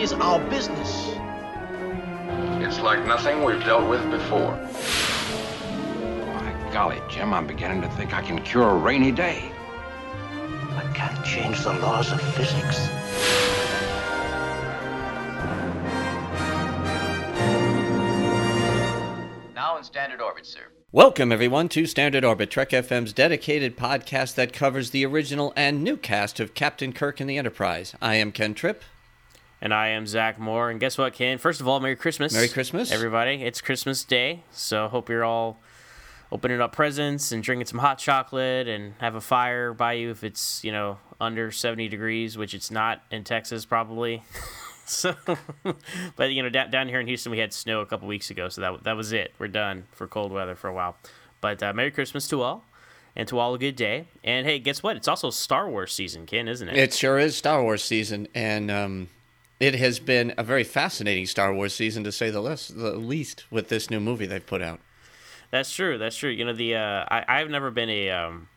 Is our business. It's like nothing we've dealt with before. My golly, Jim, I'm beginning to think I can cure a rainy day. I can't change the laws of physics. Now in standard orbit, sir. Welcome, everyone, to Standard Orbit, Trek FM's dedicated podcast that covers the original and new cast of Captain Kirk and the Enterprise. I am Ken Tripp. And I am Zach Moore. And guess what, Ken? First of all, Merry Christmas. Merry Christmas. Everybody. It's Christmas Day. So hope you're all opening up presents and drinking some hot chocolate and have a fire by you if it's, you know, under 70 degrees, which it's not in Texas probably. so, but, you know, down, down here in Houston, we had snow a couple weeks ago. So that, that was it. We're done for cold weather for a while. But uh, Merry Christmas to all and to all a good day. And hey, guess what? It's also Star Wars season, Ken, isn't it? It sure is Star Wars season. And, um, it has been a very fascinating Star Wars season, to say the least, the least with this new movie they've put out. That's true. That's true. You know, the uh, I I've never been a um,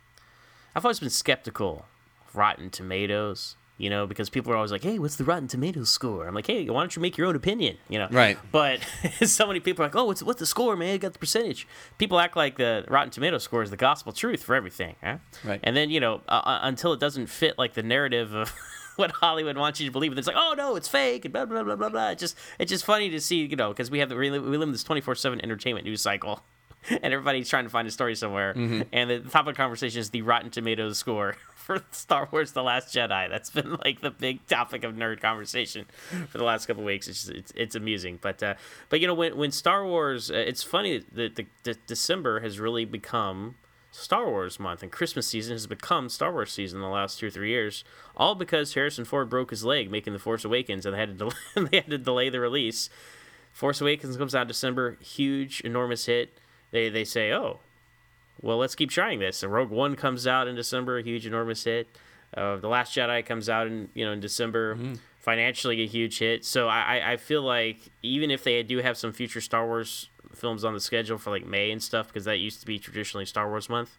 I've always been skeptical of Rotten Tomatoes. You know, because people are always like, "Hey, what's the Rotten Tomatoes score?" I'm like, "Hey, why don't you make your own opinion?" You know, Right. But so many people are like, "Oh, what's what's the score, man? You got the percentage." People act like the Rotten Tomatoes score is the gospel truth for everything, huh? Right. And then you know, uh, uh, until it doesn't fit like the narrative of what Hollywood wants you to believe. And it's like, oh no, it's fake, and blah blah blah blah blah. It's just it's just funny to see, you know, because we have the, we live, in this twenty four seven entertainment news cycle, and everybody's trying to find a story somewhere. And the topic of conversation is the Rotten Tomatoes score for Star Wars: The Last Jedi. That's been like the big topic of nerd conversation for the last couple weeks. It's just, it's, it's amusing, but uh, but you know when when Star Wars, uh, it's funny that the, the December has really become Star Wars month and Christmas season has become Star Wars season in the last two or three years, all because Harrison Ford broke his leg making The Force Awakens and they had to delay, they had to delay the release. Force Awakens comes out in December, huge, enormous hit. They they say, oh, well, let's keep trying this. So Rogue One comes out in December, a huge, enormous hit. Uh, the Last Jedi comes out in you know in December, financially a huge hit. So I- I feel like even if they do have some future Star Wars films on the schedule for like May and stuff, because that used to be traditionally Star Wars month.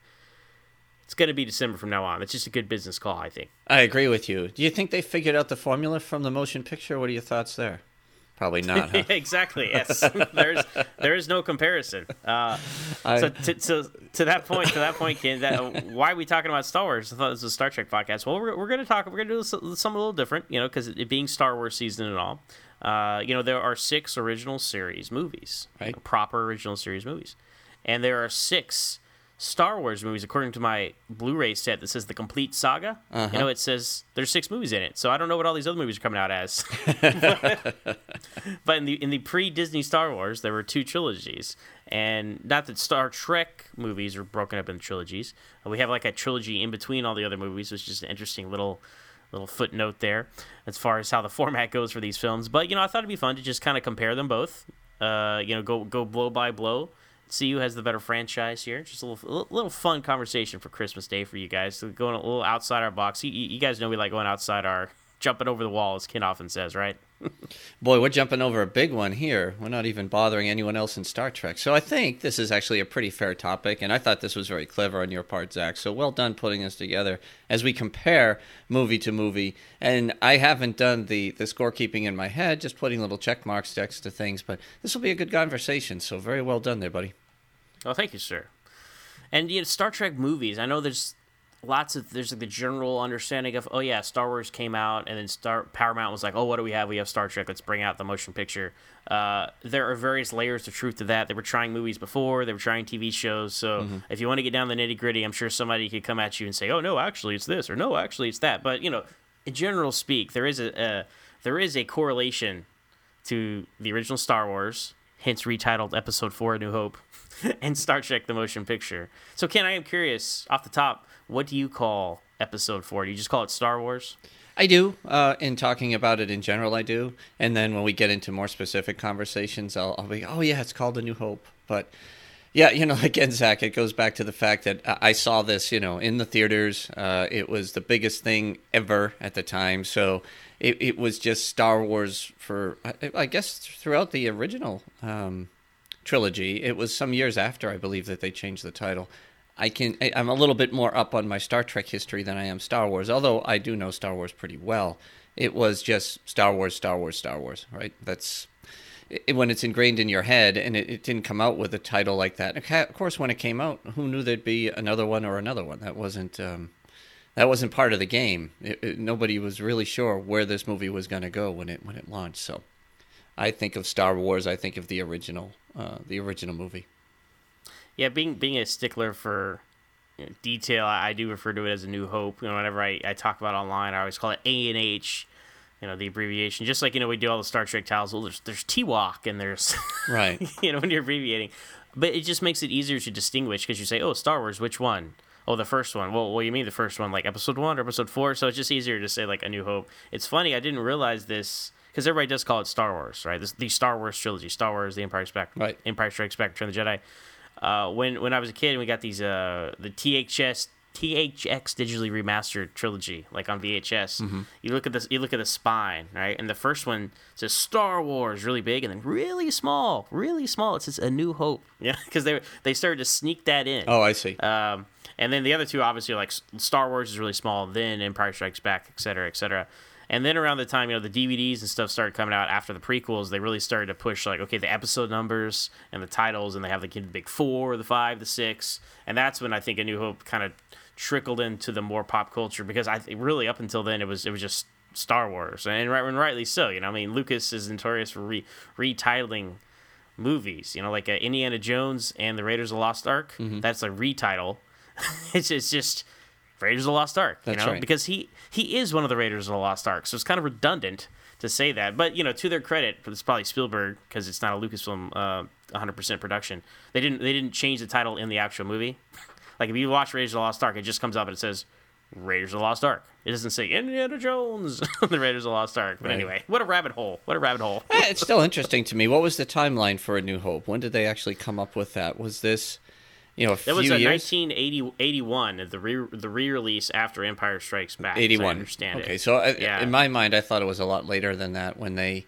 It's going to be December from now on. It's just a good business call, I think. I agree with you. Do you think they figured out the formula from the motion picture? What are your thoughts there? Probably not. Huh? exactly. Yes. There's there is no comparison. Uh, I- so to, to to that point, to that point, Ken, that, why are we talking about Star Wars? I thought this was a Star Trek podcast. Well, we're, we're going to talk. We're going to do some- something a little different, you know, because it being Star Wars season and all. Uh, you know, there are six original series movies, you know, proper original series movies, and there are six Star Wars movies according to my Blu-ray set that says the complete saga. You know, it says there's six movies in it, so I don't know what all these other movies are coming out as. But in the in the pre Disney Star Wars, there were two trilogies, and not that Star Trek movies are broken up into trilogies. We have like a trilogy in between all the other movies, which is just an interesting little little footnote there as far as how the format goes for these films. But you know, I thought it'd be fun to just kind of compare them both. Uh, you know, go go blow by blow. See who has the better franchise here. Just a little, little- fun conversation for Christmas Day for you guys. So going a little outside our box. You you guys know we like going outside our jumping over the wall, as Ken often says, right? Boy, we're jumping over a big one here. We're not even bothering anyone else in Star Trek. So I think this is actually a pretty fair topic, and I thought this was very clever on your part, Zach. So well done putting this together as we compare movie to movie. And I haven't done the, the scorekeeping in my head, just putting little check marks next to things, but this will be a good conversation. So very well done there, buddy. Oh, thank you, sir. And you know, Star Trek movies. I know there's lots of there's like the general understanding of oh yeah star wars came out and then star paramount was like oh what do we have? We have star trek. Let's bring out the motion picture. Uh, there are various layers of truth to that. They were trying movies before. They were trying tv shows. So if you want to get down the nitty gritty i'm sure somebody could come at you and say oh no actually it's this or no actually it's that. But you know in general speak there is a, a there is a correlation to the original star wars hence retitled episode 4 a new hope and star trek the motion picture so ken i am curious off the top what do you call episode 4 do you just call it star wars I do. Uh, in talking about it in general, I do. And then when we get into more specific conversations, I'll, I'll be, oh, yeah, it's called A New Hope. But yeah, you know, again, Zach, it goes back to the fact that I saw this, you know, in the theaters. Uh, it was the biggest thing ever at the time. So it, it was just Star Wars for, I, I guess, throughout the original um, trilogy. It was some years after, I believe, that they changed the title. I can. I- I'm a little bit more up on my Star Trek history than I am Star Wars, although I do know Star Wars pretty well. It was just Star Wars, Star Wars, Star Wars, right? That's it, when it's ingrained in your head, and it, it didn't come out with a title like that. Of course, when it came out, who knew there'd be another one or another one? That wasn't. Um, that wasn't part of the game. It, it, nobody was really sure where this movie was going to go when it when it launched. So, I think of Star Wars. I think of the original, uh, the original movie. yeah being being a stickler for you know, detail I, I do refer to it as a new hope you know whenever I, I talk about online i always call it a and h you know the abbreviation just like you know we do all the star trek titles well there's there's t-walk and there's Right. you know when you're abbreviating but it just makes it easier to distinguish because you say oh star wars which one oh the first one. Well what do you mean the first one? Like episode one or episode four? So it's just easier to say like a new hope. It's funny i didn't realize this because everybody does call it star wars right? This the star wars trilogy star wars the empire strikes Right. empire strikes back return of the jedi. Uh, when when i was a kid and we got these uh the ths THX digitally remastered trilogy, like on VHS. You look at this, you look at the spine, right? And the first one says Star Wars, really big, and then really small, really small. It says A New Hope, yeah, because they they started to sneak that in. Oh, I see. Um, and then the other two, obviously, like Star Wars is really small, then Empire Strikes Back, et cetera, et cetera. And then around the time, you know, the DVDs and stuff started coming out after the prequels, they really started to push, like, okay, the episode numbers and the titles, and they have like, the big four, the five, the six. And that's when I think A New Hope kind of trickled into the more pop culture because I think really up until then, it was it was just Star Wars. And, right, and rightly so. You know, I mean, Lucas is notorious for re- retitling movies. You know, like uh, Indiana Jones and the Raiders of the Lost Ark. Mm-hmm. That's a retitle. it's, it's just Raiders of the Lost Ark. You That's know, right. because he he is one of the Raiders of the Lost Ark, so it's kind of redundant to say that. But you know, to their credit, it's probably Spielberg because it's not a Lucasfilm uh, 100% production. They didn't they didn't change the title in the actual movie. Like if you watch Raiders of the Lost Ark, it just comes up and it says Raiders of the Lost Ark. It doesn't say Indiana Jones, the Raiders of the Lost Ark. But Right. anyway, what a rabbit hole! What a rabbit hole! Eh, it's still interesting to me. What was the timeline for A New Hope? When did they actually come up with that? Was this, you know, a That was a years? 1981, the re the re-release after Empire Strikes Back. as I 81. understand okay, it. so uh, Yeah. in my mind, I thought it was a lot later than that when they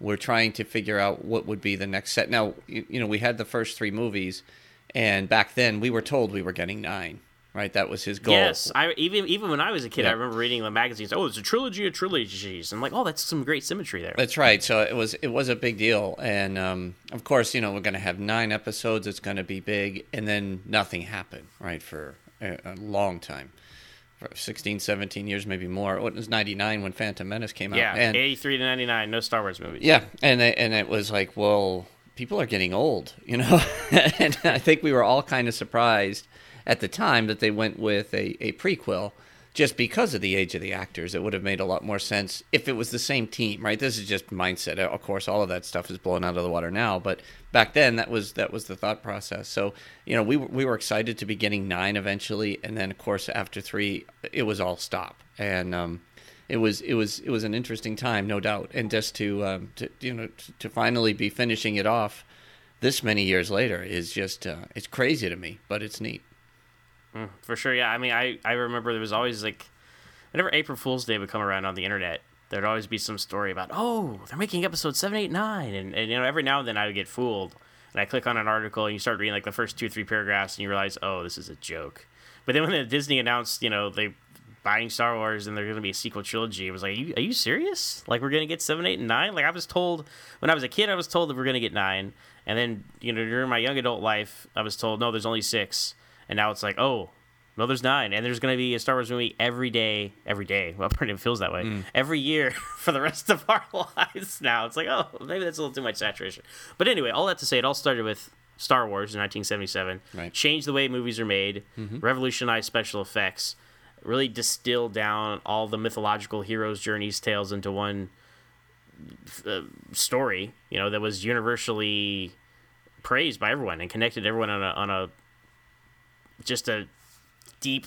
were trying to figure out what would be the next set. Now, you, you know, we had the first three movies, and back then we were told we were getting nine. Right, that was his goal. Yes, I even even when I was a kid, Yeah. I remember reading the magazines. Oh, it's a trilogy of trilogies. I'm like, oh, that's some great symmetry there. That's right. So it was it was a big deal, and um, of course, you know, we're going to have nine episodes. It's going to be big, and then nothing happened, right, for a, a long time, for 16, 17 years, maybe more. It was ninety nine when Phantom Menace came out. yeah, and 83 to 99, no Star Wars movies. yeah, and and it was like, well, people are getting old, you know, and I think we were all kind of surprised at the time that they went with a, a prequel. Just because of the age of the actors, it would have made a lot more sense if it was the same team, right? This is just mindset. Of course, all of that stuff is blown out of the water now, but back then that was that was the thought process. So, you know, we we were excited to be getting nine eventually, and then of course after three, it was all stop, and um, it was it was it was an interesting time, no doubt, and just to, um, to you know to, finally be finishing it off this many years later is just uh, it's crazy to me, but it's neat. For sure, yeah. I mean, I, I remember there was always like, whenever April Fool's Day would come around on the internet, there'd always be some story about, oh, they're making episode 789. And, and, you know, every now and then I would get fooled. And I click on an article and you start reading like the first two three paragraphs and you realize, oh, this is a joke. But then when the Disney announced, you know, they buying Star Wars and they're going to be a sequel trilogy, it was like, are you, are you serious? Like, we're going to get 7, 8, and 9? Like, I was told, when I was a kid, I was told that we're going to get 9. And then, you know, during my young adult life, I was told, no, there's only 6. And now it's like, oh, No, there's nine, and there's going to be a Star Wars movie every day, every day. Well, it feels that way Mm. every year for the rest of our lives. Now it's like, oh, maybe that's a little too much saturation. But anyway, all that to say, it all started with Star Wars in 1977. Right. Changed the way movies are made, revolutionized special effects, really distilled down all the mythological heroes' journeys, tales into one uh, story. You know that was universally praised by everyone and connected everyone on a on a just a deep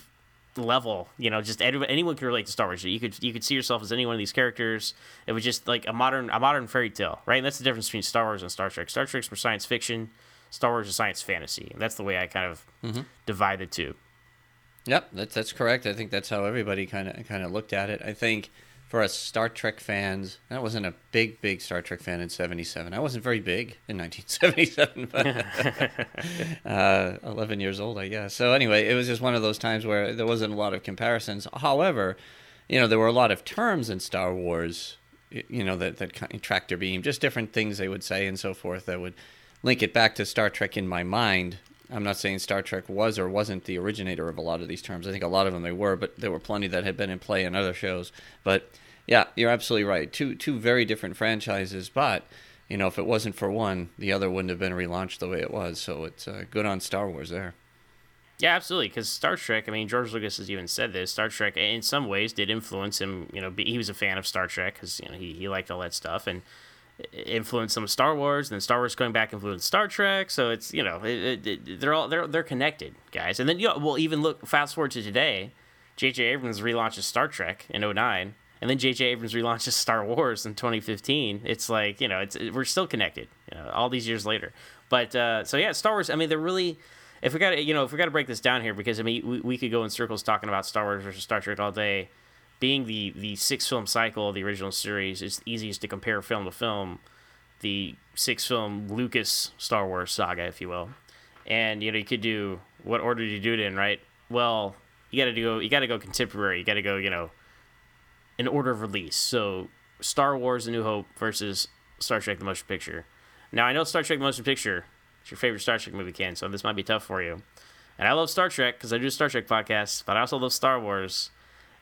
level. You know, just everyone, anyone could relate to Star Wars. You could you could see yourself as any one of these characters. It was just like a modern a modern fairy tale, right? And that's the difference between Star Wars and Star Trek. Star Trek's for science fiction. Star Wars is science fantasy. And that's the way I kind of divide the two. Yep, that's that's correct. I think that's how everybody kind of kind of looked at it. I think for us Star Trek fans, I wasn't a big big Star Trek fan in '77. I wasn't very big in 1977, but uh, 11 years old, I guess. So anyway, it was just one of those times where there wasn't a lot of comparisons. However, you know, there were a lot of terms in Star Wars, you know, that that kind of tractor beam, just different things they would say and so forth that would link it back to Star Trek in my mind. I'm not saying Star Trek was or wasn't the originator of a lot of these terms. I think a lot of them they were, but there were plenty that had been in play in other shows. But yeah, you're absolutely right. Two two very different franchises, but you know, if it wasn't for one, the other wouldn't have been relaunched the way it was. So it's uh, good on Star Wars there. Yeah, absolutely. Because Star Trek, I mean, George Lucas has even said this. Star Trek, in some ways, did influence him. You know, he was a fan of Star Trek because you know he, he liked all that stuff and influenced some Star Wars. And then Star Wars going back influenced Star Trek. So it's you know it, it, it- they're all they're they're connected, guys. And then you know, we'll even look fast forward to today. J.J. Abrams relaunches Star Trek in 09. And then J.J. Abrams relaunches Star Wars in 2015. It's like you know, it's we're still connected, you know, all these years later. But uh, so yeah, Star Wars. I mean, they're really if we got to you know if we got to break this down here because I mean we, we could go in circles talking about Star Wars versus Star Trek all day. Being the the six film cycle of the original series, it's easiest to compare film to film. The six film Lucas Star Wars saga, if you will, and you know you could do what order do you do it in, right? Well, you got to go you got to go contemporary. You got to go you know in order of release. So Star Wars: A New Hope versus Star Trek: The Motion Picture. Now I know Star Trek: The Motion Picture is your favorite Star Trek movie, Ken. So this might be tough for you. And I love Star Trek because I do Star Trek podcast, but I also love Star Wars.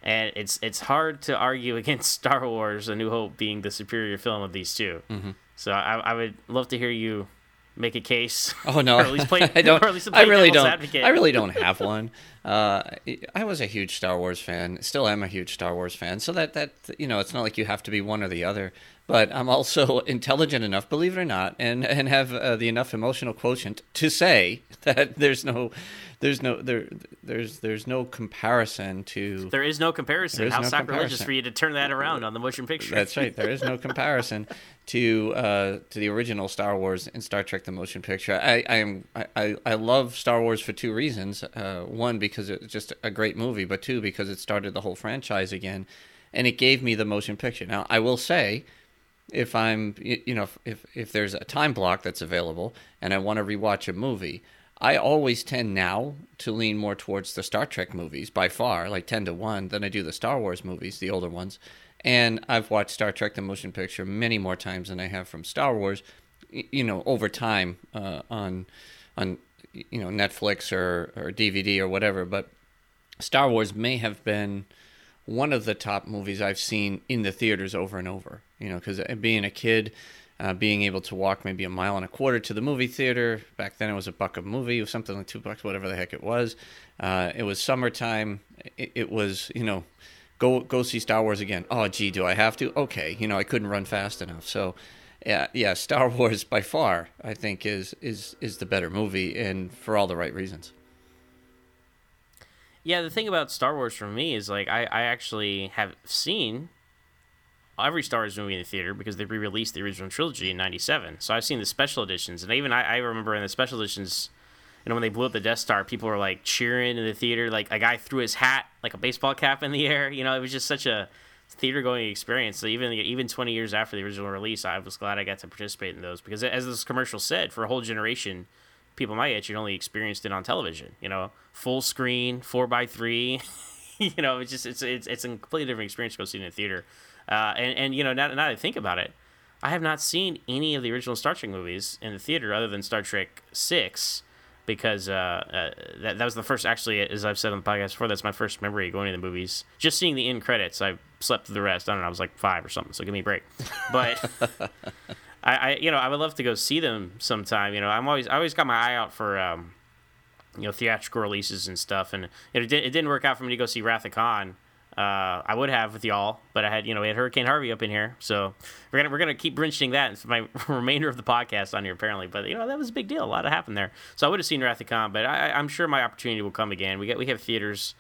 And it's it's hard to argue against Star Wars: A New Hope being the superior film of these 2 Mm-hmm. So I, I would love to hear you make a case. Oh no, or at least play, I don't. Or at least I really don't. Advocate. I really don't have one. Uh, I was a huge Star Wars fan. Still am a huge Star Wars fan. So that that you know, it's not like you have to be one or the other. But I'm also intelligent enough, believe it or not, and and have uh, the enough emotional quotient to say that there's no, there's no there there's there's no comparison to There is no comparison. Is How no sacrilegious comparison. for you to turn that around on the motion picture. That's right. There is no comparison to uh, to the original Star Wars and Star Trek: The Motion Picture. I I am I, I, I love Star Wars for two reasons. Uh, one because it's just a great movie, but two because it started the whole franchise again, and it gave me the motion picture. Now I will say. If I'm, you know, if, if there's a time block that's available and I want to rewatch a movie, I always tend now to lean more towards the Star Trek movies by far, like 10 to 1, than I do the Star Wars movies, the older ones. And I've watched Star Trek the Motion Picture many more times than I have from Star Wars, you know, over time uh, on, on, you know, Netflix or, or DVD or whatever. But Star Wars may have been one of the top movies I've seen in the theaters over and over. You know, because being a kid, uh, being able to walk maybe a mile and a quarter to the movie theater back then it was a buck a movie, was something like two bucks, whatever the heck it was. Uh, it was summertime. It, it was you know, go go see Star Wars again. Oh gee, do I have to? Okay, you know I couldn't run fast enough, so. Yeah, yeah. Star Wars by far, I think, is is is the better movie, and for all the right reasons. Yeah, the thing about Star Wars for me is like I, I actually have seen every Star Wars movie in the theater because they re-released the original trilogy in '97. So I've seen the special editions, and even I, I remember in the special editions, you know, when they blew up the Death Star, people were like cheering in the theater. Like a guy threw his hat, like a baseball cap, in the air. You know, it was just such a theater-going experience. So even even 20 years after the original release, I was glad I got to participate in those because, as this commercial said, for a whole generation, people my age had only experienced it on television. You know, full screen, four by three. you know, it's just it's it's it's a completely different experience to go see it in the theater. Uh, and and you know, now, now that I think about it, I have not seen any of the original Star Trek movies in the theater other than Star Trek Six. because uh, uh, that, that was the first actually as I've said on the podcast before that's my first memory of going to the movies. Just seeing the end credits I slept through the rest. I don't know I was like five or something so give me a break. But I, I you know I would love to go see them sometime you know. I'm always I always got my eye out for um, you know theatrical releases and stuff and it, did, it didn't work out for me to go see Wrath of Khan uh, I would have with y'all, but I had you know we had Hurricane Harvey up in here, so we're gonna we're gonna keep mentioning that for my remainder of the podcast on here apparently. But you know that was a big deal, a lot of happened there. So I would have seen Wrath of Khan, but I, I'm sure my opportunity will come again. We get we have theaters,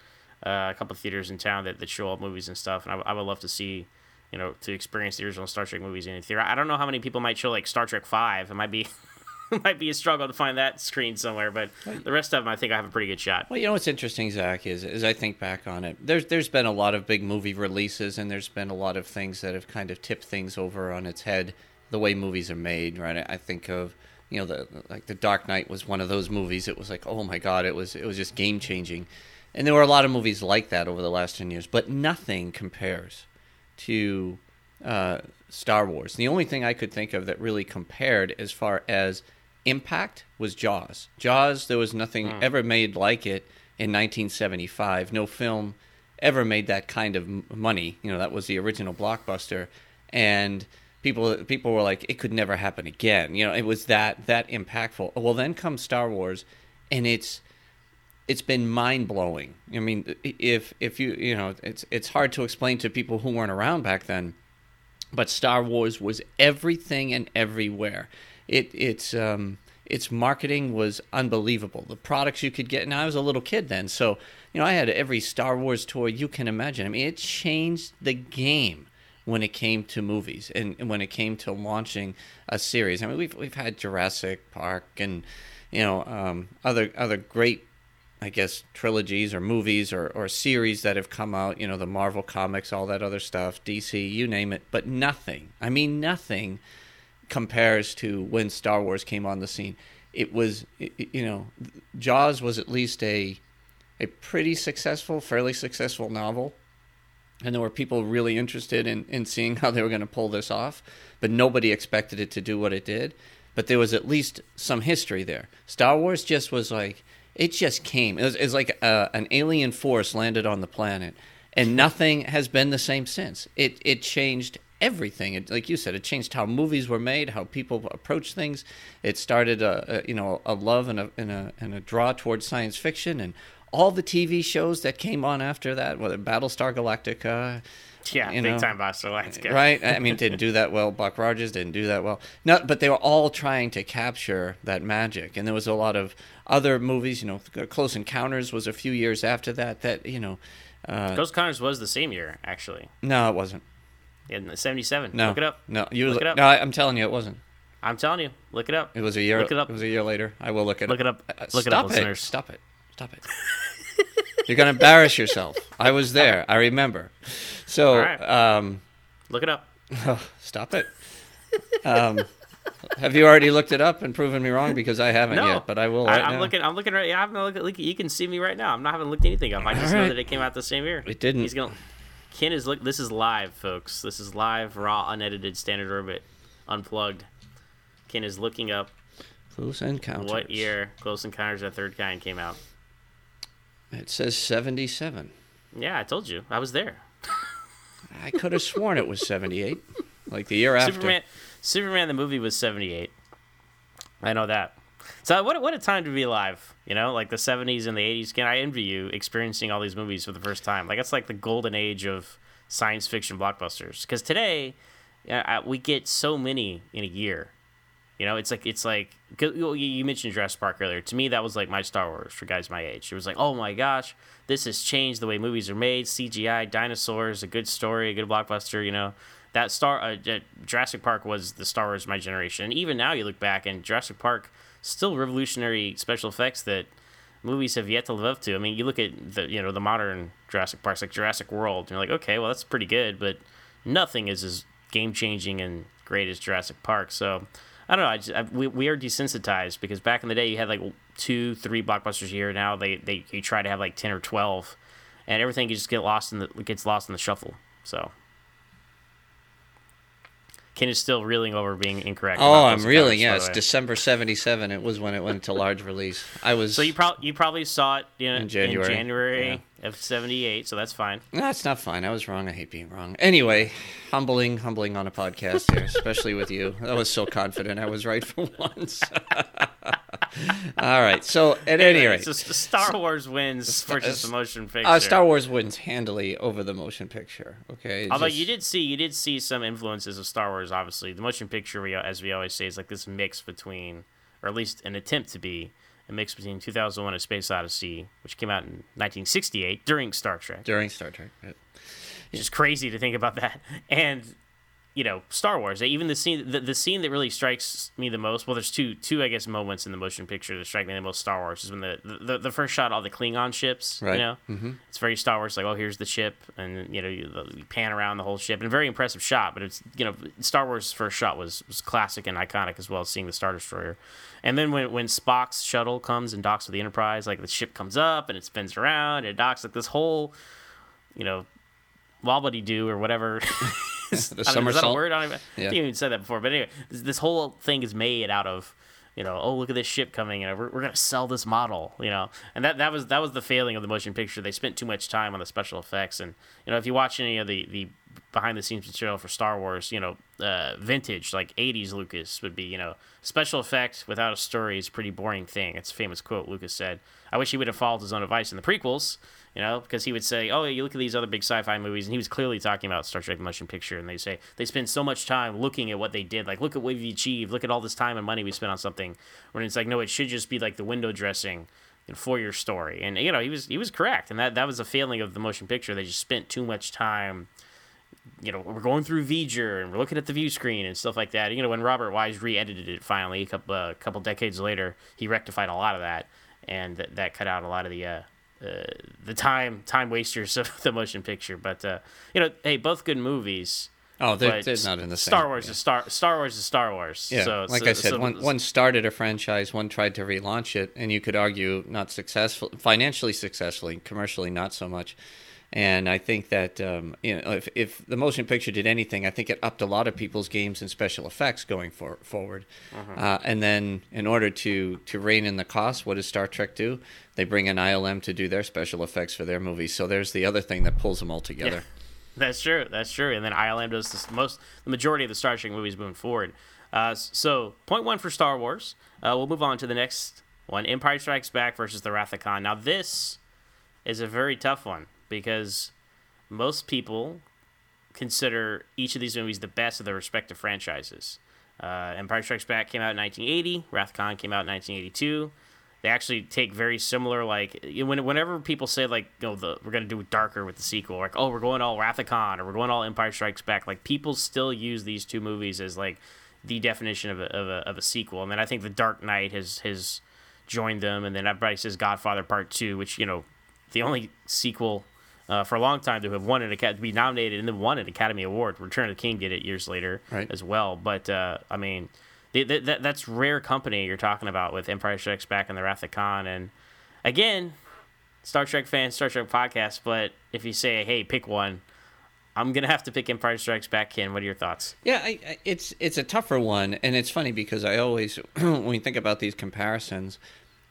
uh, a couple theaters in town that, that show up movies and stuff, and I, I would love to see. You know, to experience the original Star Trek movies in theater. I don't know how many people might show like Star Trek Five. It might be might be a struggle to find that screen somewhere, but the rest of them, I think I have a pretty good shot. Well, you know what's interesting, Zach, is as I think back on it, there's there's been a lot of big movie releases, and there's been a lot of things that have kind of tipped things over on its head, the way movies are made, right? I think of you know the like the Dark Knight was one of those movies. It was like, oh my god, it was it was just game changing, and there were a lot of movies like that over the last ten years, but nothing compares to uh, Star Wars. The only thing I could think of that really compared as far as impact was Jaws. Jaws, there was nothing Hmm. ever made like it in 1975. No film ever made that kind of money. You know, that was the original blockbuster, and people people were like, it could never happen again. You know, it was that that impactful. Well, then comes Star Wars, and it's it's been mind blowing. I mean, if if you you know, it's it's hard to explain to people who weren't around back then but Star Wars was everything and everywhere. It it's um its marketing was unbelievable. The products you could get, and I was a little kid then, so you know I had every Star Wars toy you can imagine. I mean, it changed the game when it came to movies and, and when it came to launching a series. I mean, we've we've had Jurassic Park and you know um, other other great I guess trilogies or movies or, or series that have come out, you know, the Marvel comics, all that other stuff, DC, you name it, but nothing. I mean, nothing compares to when Star Wars came on the scene. It was, you know, Jaws was at least a a pretty successful, fairly successful novel. And there were people really interested in, in seeing how they were going to pull this off, but nobody expected it to do what it did. But there was at least some history there. Star Wars just was like, it just came. It was, it was like uh, an alien force landed on the planet, and nothing has been the same since. It it changed everything. It, like you said, it changed how movies were made, how people approach things. It started a, a you know a love and a, and a and a draw towards science fiction, and all the TV shows that came on after that, whether Battlestar Galactica. Yeah, you big know, time Buster. Let's. Right? I mean, didn't do that well. Buck Rogers didn't do that well. No, but they were all trying to capture that magic, and there was a lot of other movies. You know, Close Encounters was a few years after that. That you know, uh, Close Encounters was the same year, actually. no, it wasn't. In '77. No, Look it up. No, you Look it up. No, I, I'm telling you, it wasn't. I'm telling you. Look it up. It was a year. Look it up. It was a year later. I will look it Look up. it up. Uh, Look it stop up, listeners. Stop it. Stop it. You're gonna embarrass yourself. I was there. I remember. So, All right. um, Look it up. stop it. Um, have you already looked it up and proven me wrong? Because I haven't No, yet, but I will. I, Right I'm now. looking. I'm looking right. Yeah, I'm looking. You can see me right now. I'm not having looked anything up. I just All know that it came out the same year. It didn't. He's gonna. Ken is look. This is live, folks. This is live, raw, unedited, standard orbit, unplugged. Ken is looking up Close Encounters. what year Close Encounters of the Third Kind came out. It says 77. Yeah, I told you. I was there. I could have sworn it was 78, like the year after. Superman. Superman the movie was seventy eight. I know that. So what what a time to be alive. You know, like the seventies and the eighties. Ken I envy you experiencing all these movies for the first time? Like it's like the golden age of science fiction blockbusters. Because today, uh, we get so many in a year. You know, it's like it's like you mentioned Jurassic Park earlier. To me, that was like my Star Wars for guys my age. It was like, oh my gosh, this has changed the way movies are made. CGI, dinosaurs, a good story, a good blockbuster. You know, that Star uh, Jurassic Park was the Star Wars of my generation. And even now, you look back and Jurassic Park still revolutionary special effects that movies have yet to live up to. I mean, you look at the you know the modern Jurassic Parks like Jurassic World, and you're like, okay, well that's pretty good, but nothing is as game changing and great as Jurassic Park. So I don't know. I just, I, we we are desensitized because back in the day you had like two, three blockbusters a year. Now they they you try to have like ten or twelve, and everything you just get lost in the gets lost in the shuffle. So. Ken is still reeling over being incorrect. Oh, about I'm reeling. By Yeah, it's. December '77. It was when it went to large release. I was. So you probably you probably saw it you know, In January, in January of '78. So that's fine. No, it's not fine. I was wrong. I hate being wrong. Anyway, humbling, humbling on a podcast here, especially with you. I was so confident I was right for once. All right. So at any rate, so Star Wars wins versus the motion picture. uh, Star Wars wins handily over the motion picture. Okay. Although just- you did see, you did see some influences of Star Wars. Obviously, the motion picture, we, as we always say, is like this mix between, or at least an attempt to be, a mix between 2001: A Space Odyssey, which came out in 1968 during Star Trek, during Star Trek. right. which is crazy to think about that, and you know, Star Wars. Even the scene, the, the scene that really strikes me the most. Well, there's two, two I guess, moments in the motion picture that strike me the most. Star Wars is when the the, the first shot, all the Klingon ships. Right. You know, mm-hmm. it's very Star Wars. Like, oh, here's the ship, and you know, you, you pan around the whole ship, and a very impressive shot. But it's you know, Star Wars' first shot was was classic and iconic as well. As seeing the Star Destroyer, and then when when Spock's shuttle comes and docks with the Enterprise, like the ship comes up and it spins around, and it docks like this whole, you know, wobbly do or whatever. The I don't know, is that a somersault. word? I don't even, Yeah. I even said that before. But anyway, this, this whole thing is made out of, you know, oh look at this ship coming, and we're, we're gonna sell this model, you know, and that that was that was the failing of the motion picture. They spent too much time on the special effects, and you know, if you watch any of the the behind the scenes material for Star Wars, you know, uh, vintage like '80s Lucas would be, you know, special effect without a story is a pretty boring thing. It's a famous quote Lucas said. I wish he would have followed his own advice in the prequels you know, because he would say, "Oh, you look at these other big sci-fi movies," and he was clearly talking about Star Trek: Motion Picture, and they say they spend so much time looking at what they did, like look at what we achieved, look at all this time and money we spent on something. When it's like, no, it should just be like the window dressing for your story, and you know, he was he was correct, and that that was a failing of the motion picture. They just spent too much time. You know, we're going through V'ger and we're looking at the view screen and stuff like that. You know, when Robert Wise re-edited it finally a couple uh, couple decades later, he rectified a lot of that, and that, that cut out a lot of the uh, uh, the time time wasters of the motion picture. But uh, you know, hey, both good movies. Oh, they're, they're not in the same. Star Wars yeah. is Star Star Wars is Star Wars. Yeah, so, like so- I said, so- one one started a franchise, one tried to relaunch it, and you could argue not successful, financially successfully, commercially not so much. And I think that um, you know, if if the motion picture did anything, I think it upped a lot of people's games and special effects going for, forward. Uh, and then, in order to to rein in the cost, what does Star Trek do? They bring in ILM to do their special effects for their movies. So there's the other thing that pulls them all together. That's true. That's true. And then ILM does this most the majority of the Star Trek movies moving forward. Uh, so point one for Star Wars. Uh, we'll move on to the next one: Empire Strikes Back versus the Wrath of Khan. Now this is a very tough one because most people consider each of these movies the best of their respective franchises. Uh, Empire Strikes Back came out in 1980. Wrath of Khan came out in 1982. They actually take very similar, like when, whenever people say like, you know, the we're gonna do it darker with the sequel, like oh we're going all Wrath of Khan or we're going all Empire Strikes Back, like people still use these two movies as like the definition of a, of a, of a sequel. And then I think The Dark Knight has has joined them, and then everybody says Godfather Part Two, which you know, the only sequel uh, for a long time to have won an Academy, to be nominated and then won an Academy Award. Return of the King did it years later Right. as well. But uh, I mean, the, the, that that's rare company you're talking about with Empire Strikes Back and the Wrath of Khan. And again, Star Trek fans, Star Trek podcast. But if you say, hey, pick one, I'm gonna have to pick Empire Strikes Back. Ken, what are your thoughts? Yeah, I, I, it's it's a tougher one, and it's funny because I always, when we think about these comparisons,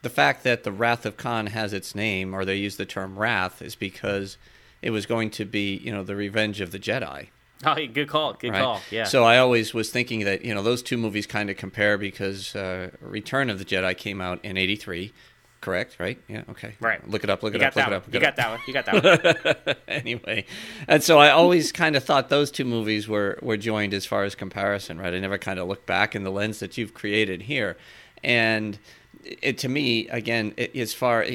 the fact that the Wrath of Khan has its name, or they use the term Wrath, is because it was going to be, you know, the Revenge of the Jedi. Oh, good call, good Right. call. Yeah. So I always was thinking that you know those two movies kind of compare because uh, Return of the Jedi came out in '83, correct? Right? Yeah. Okay. right. Look it up. Look you it up. Look that it up. look You got up. that one. You got that one. anyway, and so I always kind of thought those two movies were were joined as far as comparison, right? I never kind of looked back in the lens that you've created here, and it to me again, it, as far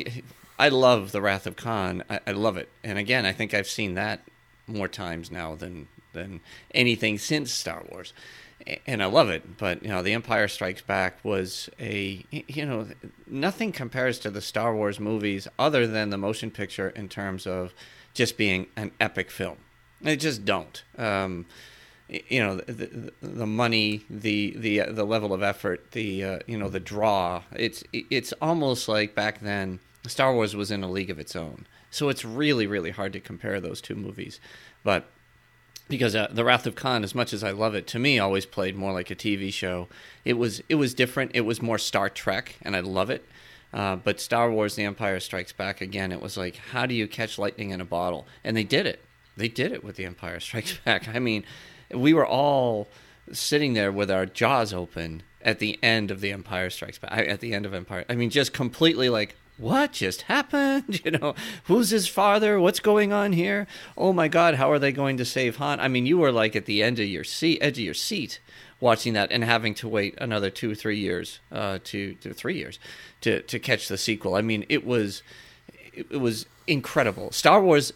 I love the Wrath of Khan, I, I love it, and again, I think I've seen that more times now than than anything since Star Wars. And I love it, but you know, The Empire Strikes Back was a you know nothing compares to the Star Wars movies other than the motion picture in terms of just being an epic film. They just don't. Um, you know the, the, money, the the uh, the level of effort, the uh, you know the draw. It's it's almost like back then Star Wars was in a league of its own. So it's really really hard to compare those two movies, but because uh, the Wrath of Khan, as much as I love it, to me always played more like a TV show. It was it was different. It was more Star Trek, and I love it. Uh, but Star Wars: The Empire Strikes Back again. It was like, how do you catch lightning in a bottle? And they did it. They did it with The Empire Strikes Back. I mean, we were all sitting there with our jaws open at the end of The Empire Strikes Back. At the end of Empire, I mean, just completely like, what just happened? You know, who's his father? What's going on here? Oh my God, how are they going to save Han? I mean, you were like at the end of your seat, edge of your seat, watching that and having to wait another two, three years, uh, to, to three years, to to catch the sequel. I mean, it was it, it was incredible. Star Wars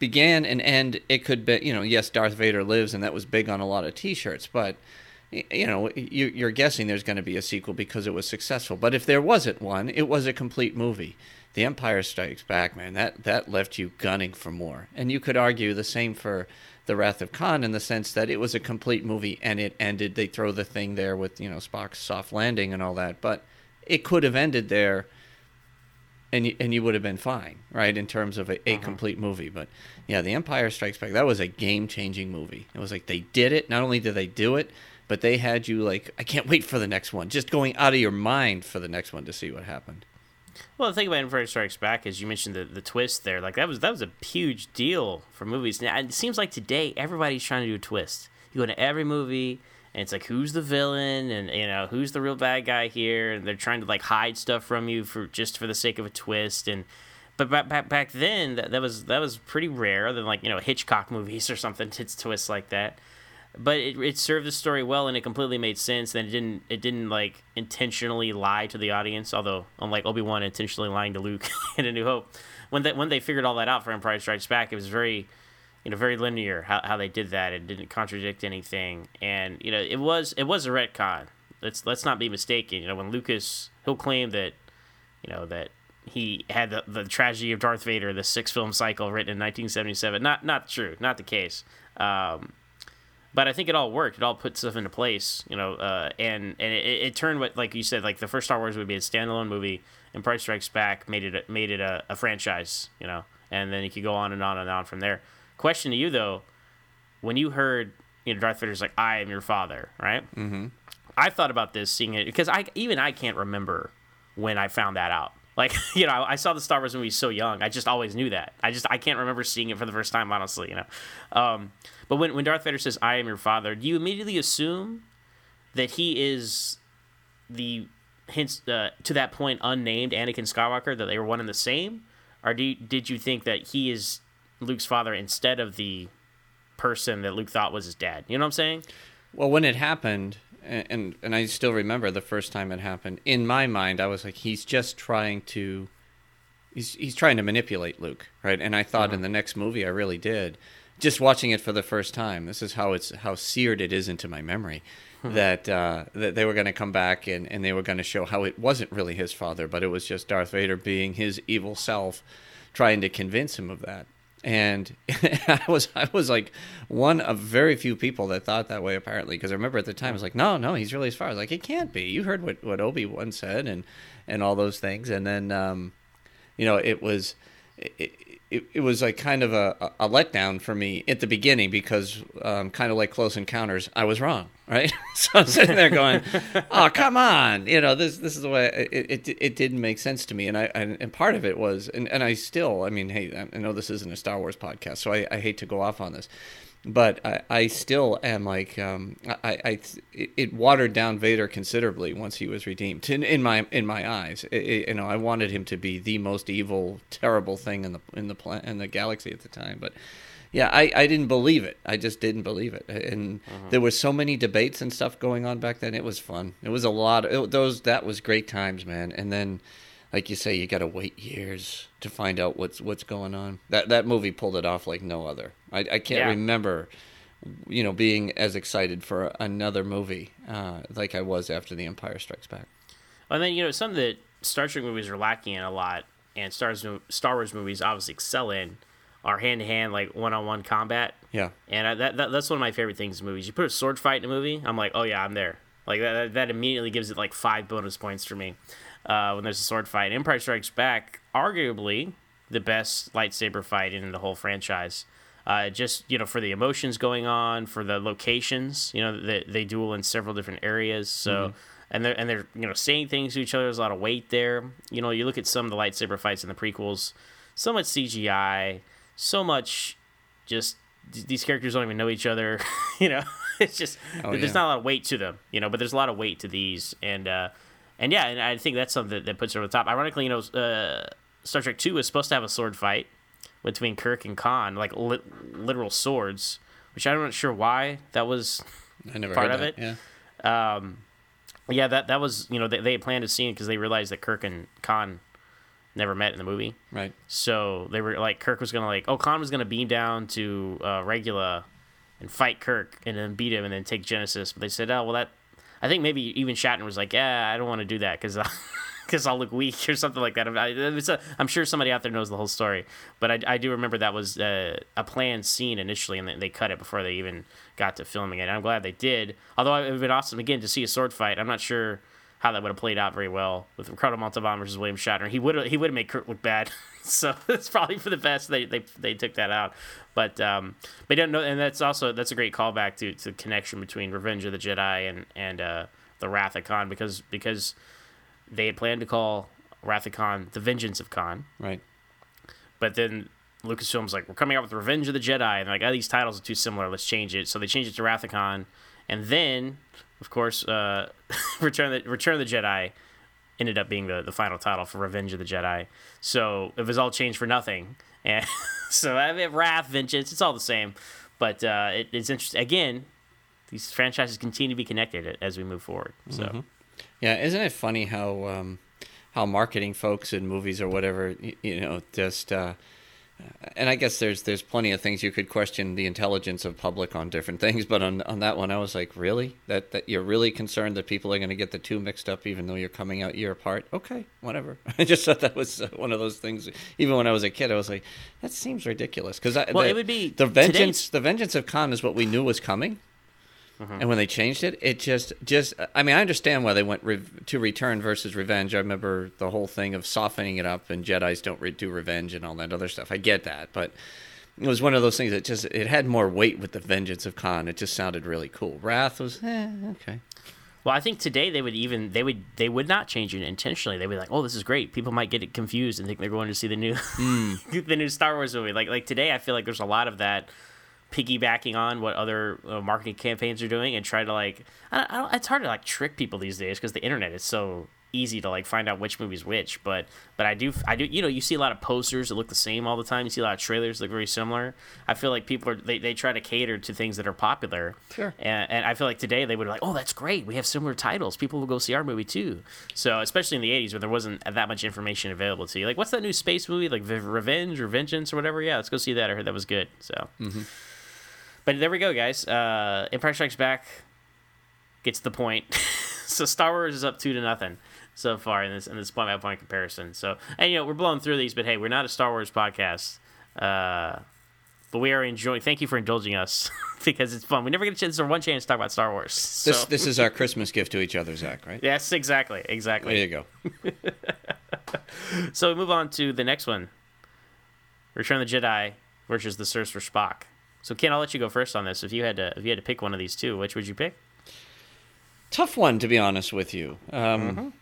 began and end. It could be, you know, yes, Darth Vader lives, and that was big on a lot of T-shirts, but you know, you, are guessing there's going to be a sequel because it was successful. But if there wasn't one, it was a complete movie. The Empire Strikes Back, man, that that left you gunning for more. And you could argue the same for The Wrath of Khan in the sense that it was a complete movie and it ended. They throw the thing there with you know Spock's soft landing and all that, but it could have ended there. And you, and you would have been fine, right, in terms of a, a uh-huh. complete movie. But yeah, The Empire Strikes Back, that was a game changing movie. It was like they did it. Not only did they do it, but they had you like, I can't wait for the next one, just going out of your mind for the next one to see what happened. Well, the thing about Empire Strikes Back is you mentioned the, the twist there. Like that was that was a huge deal for movies. Now it seems like today everybody's trying to do a twist. You go to every movie and it's like who's the villain and you know who's the real bad guy here, and they're trying to like hide stuff from you for just for the sake of a twist. And but back back, back then that, that was that was pretty rare. Than like you know Hitchcock movies or something, it's twists like that but it, it served the story well and it completely made sense and it didn't it didn't like intentionally lie to the audience although unlike obi-wan intentionally lying to luke in a new hope when they when they figured all that out for empire strikes back it was very you know very linear how, how they did that it didn't contradict anything. And you know it was it was a retcon let's let's not be mistaken. You know when lucas he'll claim that you know that he had the, the tragedy of darth vader the six film cycle written in 1977 not not true. Not the case. Um, but I think it all worked. It all put stuff into place, you know, uh, and and it, it, turned what like you said, like the first Star Wars would be a standalone movie, and Empire Strikes Back made it made it a, a franchise, you know, and then you could go on and on and on from there. Question to you though, when you heard you know Darth Vader's like I am your father, right? Mm-hmm. I thought about this seeing it because I even I can't remember when I found that out. Like you know, I saw the Star Wars movie so young. I just always knew that. I just I can't remember seeing it for the first time, honestly. You know, um, but when when Darth Vader says "I am your father," do you immediately assume that he is the hints uh, to that point unnamed Anakin Skywalker that they were one and the same, or do you, did you think that he is Luke's father instead of the person that Luke thought was his dad? You know what I'm saying? Well, when it happened, and and I still remember the first time it happened. In my mind, I was like, he's just trying to, he's he's trying to manipulate Luke, right? And I thought uh-huh. in the next movie, I really did. Just watching it for the first time, this is how it's how seared it is into my memory. Hmm. That uh, that they were going to come back and, and they were going to show how it wasn't really his father, but it was just Darth Vader being his evil self, trying to convince him of that and I was I was like one of very few people that thought that way apparently because I remember at the time I was like no no he's really as far I was like it can't be. You heard what what Obi Wan said and and all those things. And then um, you know it was it, it, it was like kind of a, a letdown for me at the beginning because um, kind of like Close Encounters, I was wrong, right? so I'm sitting there going, "Oh, come on!" You know, this this is the way it it, it didn't make sense to me, and I and, and part of it was, and, and I still, I mean, hey, I know this isn't a Star Wars podcast, so I, I hate to go off on this, but I, I still am like um, I, I it watered down Vader considerably once he was redeemed in, in my in my eyes. It, it, you know, I wanted him to be the most evil, terrible thing in the in the plan, in the galaxy at the time, but yeah, I, I didn't believe it. I just didn't believe it, and uh-huh. there were so many debates and stuff going on back then. It was fun. It was a lot. Of, it, those that was great times, man. And then like you say, you got to wait years to find out what's what's going on. That that movie pulled it off like no other. I, I can't yeah. remember, you know, being as excited for another movie uh, like I was after The Empire Strikes Back. And then you know something that Star Trek movies are lacking in a lot, and Star Star Wars movies obviously excel in, are hand to hand like one on one combat. Yeah, and I, that, that that's one of my favorite things in movies. You put a sword fight in a movie, I'm like, oh yeah, I'm there. Like that, that immediately gives it like five bonus points for me uh, when there's a sword fight. Empire Strikes Back, arguably the best lightsaber fight in the whole franchise. Uh, just you know, for the emotions going on, for the locations, you know, they, they duel in several different areas. So, Mm-hmm. and they're and they're you know saying things to each other. There's a lot of weight there. You know, you look at some of the lightsaber fights in the prequels, so much CGI, so much just these characters don't even know each other. you know, it's just Oh, there's yeah. not a lot of weight to them. You know, but there's a lot of weight to these, and uh, and yeah, and I think that's something that, that puts it over the top. Ironically, you know, uh, Star Trek Two was supposed to have a sword fight between Kirk and Khan, like li- literal swords, which I'm not sure why that was I never part of that. it. Yeah. um, yeah, that that was you know they, they had planned a scene because they realized that Kirk and Khan never met in the movie. Right. So they were like Kirk was gonna like oh Khan was gonna beam down to uh, Regula and fight Kirk and then beat him and then take Genesis. But they said oh well that I think maybe even Shatner was like yeah I don't want to do that because. Because I'll look weak or something like that. I, it's a, I'm sure somebody out there knows the whole story, but I, I do remember that was uh, a planned scene initially, and they, they cut it before they even got to filming it. And I'm glad they did. Although it would have been awesome again to see a sword fight. I'm not sure how that would have played out very well with Ricardo Montalban versus William Shatner. He would he would have made Kirk look bad, so it's probably for the best they they, they took that out. But um, but don't know, and that's also that's a great callback to to the connection between Revenge of the Jedi and and uh, the Wrath of Khan because because they had planned to call Wrath of Khan the Vengeance of Khan, Right. but then Lucasfilm's like, we're coming out with Revenge of the Jedi, and like, oh, these titles are too similar. Let's change it. So they changed it to Wrath of Khan, and then, of course, uh, Return the Return the Jedi ended up being the, the final title for Revenge of the Jedi. So it was all changed for nothing. And so I mean, Wrath, Vengeance, it's all the same. But uh, it, it's interesting. Again, these franchises continue to be connected as we move forward. So Yeah, isn't it funny how um, how marketing folks in movies or whatever, you know, just uh, and I guess there's there's plenty of things you could question the intelligence of public on different things, but on on that one, I was like, really, that that you're really concerned that people are going to get the two mixed up, even though you're coming out year apart. Okay, whatever. I just thought that was uh, one of those things. Even when I was a kid, I was like, that seems ridiculous because Well, it would be the today's- vengeance. The vengeance of Khan is what we knew was coming. Mm-hmm. And when they changed it, it just just uh, I mean I understand why they went re- to return versus revenge. I remember the whole thing of softening it up and Jedi's don't re- do revenge and all that other stuff. I get that, but it was one of those things that just it had more weight with the vengeance of Khan. It just sounded really cool. Wrath was eh, okay. Well, I think today they would even they would they would not change it intentionally. They would be like, "Oh, this is great." People might get it confused and think they're going to see the new hmm. the new Star Wars movie. Like like today, I feel like there's a lot of that piggybacking on what other uh, marketing campaigns are doing and try to like I, I don't, it's hard to like trick people these days because the internet is so easy to like find out which movie's which but but i do i do you know you see a lot of posters that look the same all the time. You see a lot of trailers that look very similar. I feel like people are they, they try to cater to things that are popular. Sure. and, and i feel like today they would be like oh that's great. We have similar titles. People will go see our movie too. So especially in the 80s when there wasn't that much information available to you. Like what's that new space movie? Like revenge or vengeance or whatever? Yeah let's go see that. I heard that was good so but there we go, guys. Uh, Empire Strikes Back gets the point. so Star Wars is up two to nothing so far in this in this point by point comparison. So and you know we're blowing through these, but hey, we're not a Star Wars podcast. Uh, but we are enjoying. Thank you for indulging us because it's fun. We never get a chance or one chance to talk about Star Wars. So. This this is our Christmas gift to each other, Zach. Right? yes, exactly, exactly. There you go. So we move on to the next one. Return of the Jedi versus the Search for Spock. So Ken, I'll let you go first on this. If you had to, if you had to pick one of these two, which would you pick? Tough one, to be honest with you. Um,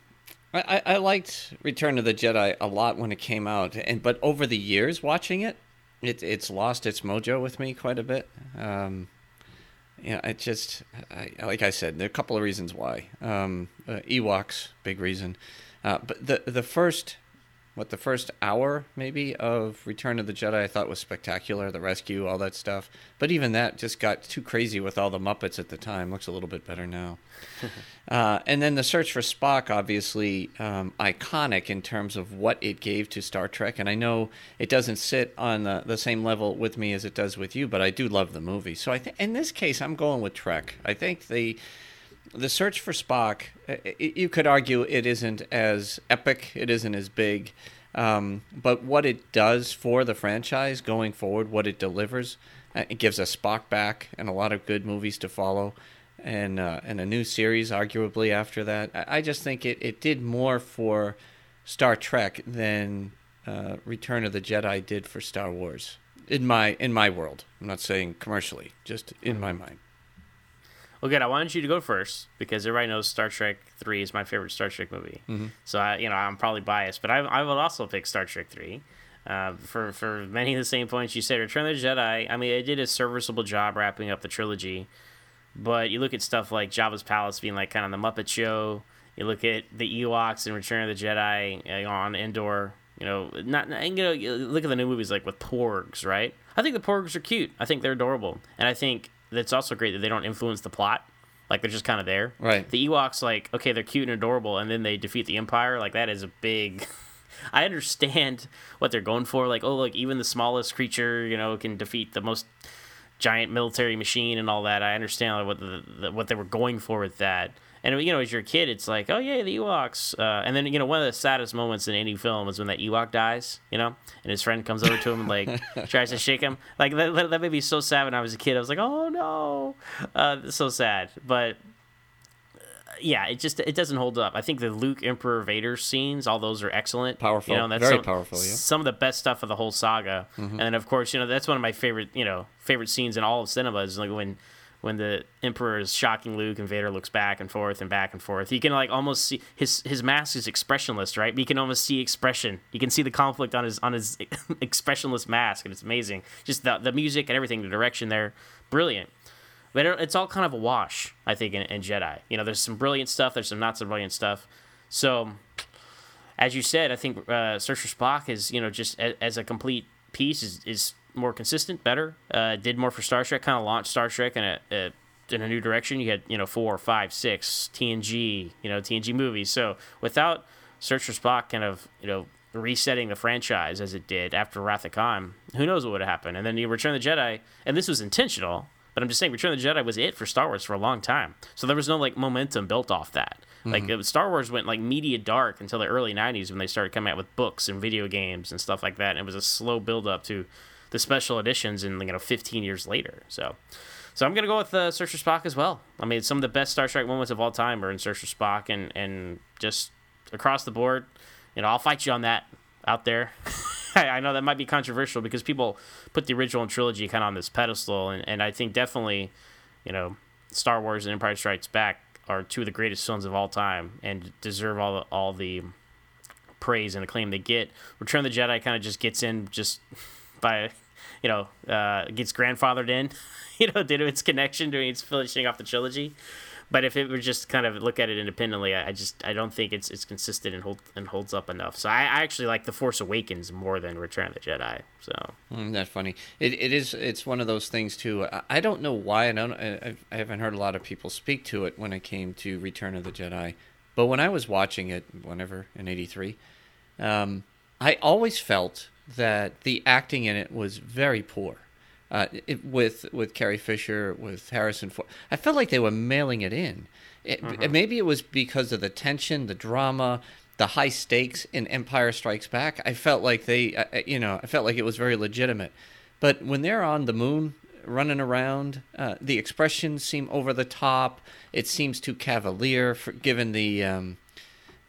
I, I I liked Return of the Jedi a lot when it came out, and but over the years watching it, it it's lost its mojo with me quite a bit. Um, yeah, it just I, like I said, there are a couple of reasons why. Um, uh, Ewoks, big reason, uh, but the the first. What the first hour maybe of Return of the Jedi I thought was spectacular, the rescue, all that stuff. But even that just got too crazy with all the Muppets at the time. Looks a little bit better now. Uh, and then the search for Spock, obviously um, iconic in terms of what it gave to Star Trek. And I know it doesn't sit on the, the same level with me as it does with you, but I do love the movie. So I think in this case, I'm going with Trek. I think the the search for Spock, uh, you could argue it isn't as epic, it isn't as big, um, but what it does for the franchise going forward, what it delivers, uh, it gives us Spock back and a lot of good movies to follow, and uh, and a new series arguably after that. I, just think it, it did more for Star Trek than uh, Return of the Jedi did for Star Wars. in my in my world. I'm not saying commercially, just in my mind. Well, good. I wanted you to go first because everybody knows Star Trek Three is my favorite Star Trek movie. So I, you know, I'm probably biased, but I, I would also pick Star Trek Three. Uh, for for many of the same points you said, Return of the Jedi. I mean, it did a serviceable job wrapping up the trilogy, but you look at stuff like Jabba's palace being like kind of the Muppet Show. You look at the Ewoks in Return of the Jedi uh, on Endor. You know, not you know, look at the new movies like with Porgs, right? I think the Porgs are cute. I think they're adorable, and I think that's also great that they don't influence the plot. Like they're just kind of there. Right. The Ewoks, like, okay, they're cute and adorable, and then they defeat the Empire. Like that is a big. I understand what they're going for. Like, oh, like even the smallest creature, you know, can defeat the most giant military machine and all that. I understand what the, the what they were going for with that. And you know, as you're kid, it's like, oh yeah, the Ewoks. Uh, and then you know, one of the saddest moments in any film is when that Ewok dies. You know, and his friend comes over to him and like tries to shake him. Like that, that, that made me so sad when I was a kid. I was like, oh no, uh, so sad. But yeah, it just it doesn't hold up. I think the Luke Emperor Vader scenes, all those are excellent. Powerful. you know, that's Very some, powerful, yeah. Some of the best stuff of the whole saga, and then of course, you know, that's one of my favorite, you know, favorite scenes in all of cinema is like when when the Emperor is shocking Luke and Vader looks back and forth and back and forth. You can like almost see his his mask is expressionless, right? But you can almost see expression. You can see the conflict on his on his expressionless mask, and it's amazing. Just the the music and everything, the direction there, brilliant. But it- it's all kind of a wash, I think, in, in Jedi. You know, there's some brilliant stuff, there's some not so brilliant stuff. So, as you said, I think uh, Search for Spock is, you know, just a, as a complete piece is, is more consistent, better. Uh, did more for Star Trek, kind of launched Star Trek in a, a in a new direction. You had, you know, four, five, six TNG, you know, TNG movies. So without Search for Spock, kind of, you know, resetting the franchise as it did after Wrath of Khan, who knows what would have happened? And then you Return of the Jedi, and this was intentional. But I'm just saying, Return of the Jedi was it for Star Wars for a long time. So there was no like momentum built off that. Like was- Star Wars went like media dark until the early '90s when they started coming out with books and video games and stuff like that. And it was a slow build up to the special editions, and you know, 15 years later. So, so I'm gonna go with uh, Search for Spock as well. I mean, some of the best Star Trek moments of all time are in Search for Spock, and and just across the board. You know, I'll fight you on that out there. I I know that might be controversial because people put the original trilogy kind of on this pedestal, and, and I think definitely, you know, Star Wars and Empire Strikes Back are two of the greatest films of all time and deserve all the, all the praise and acclaim they get. Return of the Jedi kind of just gets in just by, you know, uh, gets grandfathered in, you know, due to its connection to its finishing off the trilogy. But if it were just kind of look at it independently, I, just I don't think it's it's consistent and hold and holds up enough. So I, I actually like the Force Awakens more than Return of the Jedi. So Isn't that funny? It, it is. It's one of those things too. I, I don't know why. I don't. I, I haven't heard a lot of people speak to it when it came to Return of the Jedi. But when I was watching it, whenever in '83, um, I always felt that the acting in it was very poor. Uh, it, with with Carrie Fisher, with Harrison Ford, I felt like they were mailing it in. It, Maybe it was because of the tension, the drama, the high stakes in Empire Strikes Back. I felt like they, uh, uh, you know, I felt like it was very legitimate. But when they're on the moon, running around, uh, the expressions seem over the top. It seems too cavalier, for, given the. Um,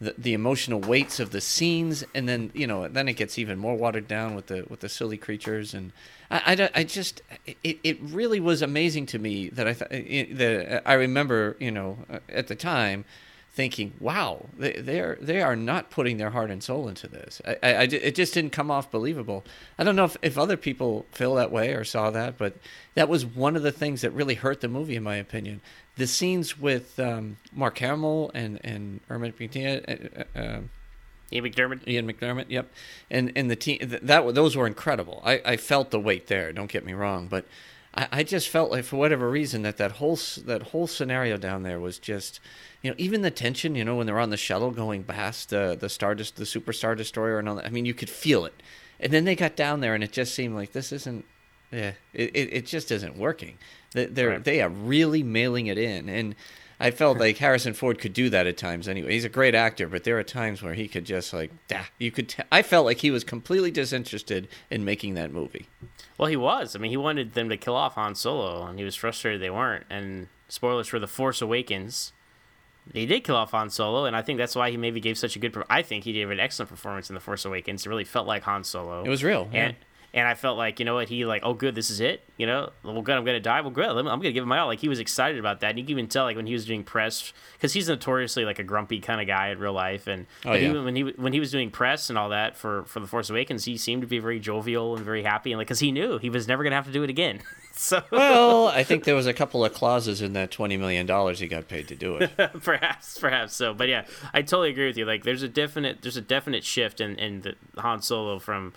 the, the emotional weights of the scenes, and then you know, then it gets even more watered down with the with the silly creatures, and I, I, I just it, it really was amazing to me that I th- eh, that I remember you know at the time thinking, wow, they they are they are not putting their heart and soul into this. I, I, I it just didn't come off believable. I don't know if, if other people feel that way or saw that, but that was one of the things that really hurt the movie, in my opinion. The scenes with um, Mark Hamill and and Ermit McTiernan, uh, uh, Ian McDiarmid. Ian McDiarmid, yep, and and the team th- that those were incredible. I, I felt the weight there. Don't get me wrong, but I, I just felt like for whatever reason that that whole that whole scenario down there was just, you know, even the tension. You know, when they're on the shuttle going past the the star the superstar destroyer and all that. I mean, you could feel it, and then they got down there and it just seemed like this isn't. Yeah, it, it, it just isn't working. They- They're Right. they are really mailing it in, and I felt like Harrison Ford could do that at times. Anyway, he's a great actor, but there are times where he could just like, dah, you could. T- I felt like he was completely disinterested in making that movie. Well, he was. I mean, he wanted them to kill off Han Solo, and he was frustrated they weren't. And spoilers for The Force Awakens, they did kill off Han Solo, and I think that's why he maybe gave such a good. I think he gave an excellent performance in The Force Awakens. It really felt like Han Solo. It was real, yeah. And I felt like, you know what, he like, oh good, this is it. You know, well good, I'm gonna die. Well good, I'm gonna give him my all. Like he was excited about that. And you can even tell like when he was doing press, because he's notoriously like a grumpy kind of guy in real life. And Oh, yeah. he, when he when he was doing press and all that for for the Force Awakens, he seemed to be very jovial and very happy. And like, because he knew he was never gonna have to do it again. so Well, I think there was a couple of clauses in that twenty million dollars he got paid to do it. perhaps perhaps so but yeah i totally agree with you like there's a definite there's a definite shift in in the han solo from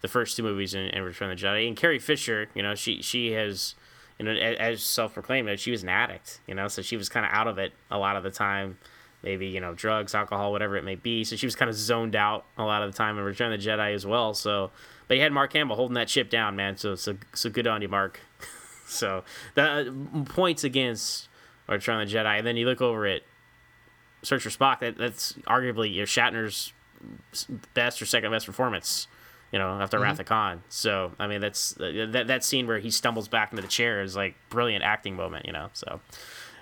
the first two movies in, in return of the jedi. And carrie fisher you know she she has you know as self-proclaimed she was an addict you know so she was kind of out of it a lot of the time. Maybe you know drugs alcohol whatever it may be. So she was kind of zoned out a lot of the time in return of the jedi as well. So but you had mark hamill holding that ship down man. So so, so good on you mark. So that uh, points against Return of the Jedi, and then you look over at Search for Spock. That that's arguably your Shatner's best or second best performance. You know, after Wrath of Khan. So I mean, that's that that scene where he stumbles back into the chair is like brilliant acting moment. You know, so.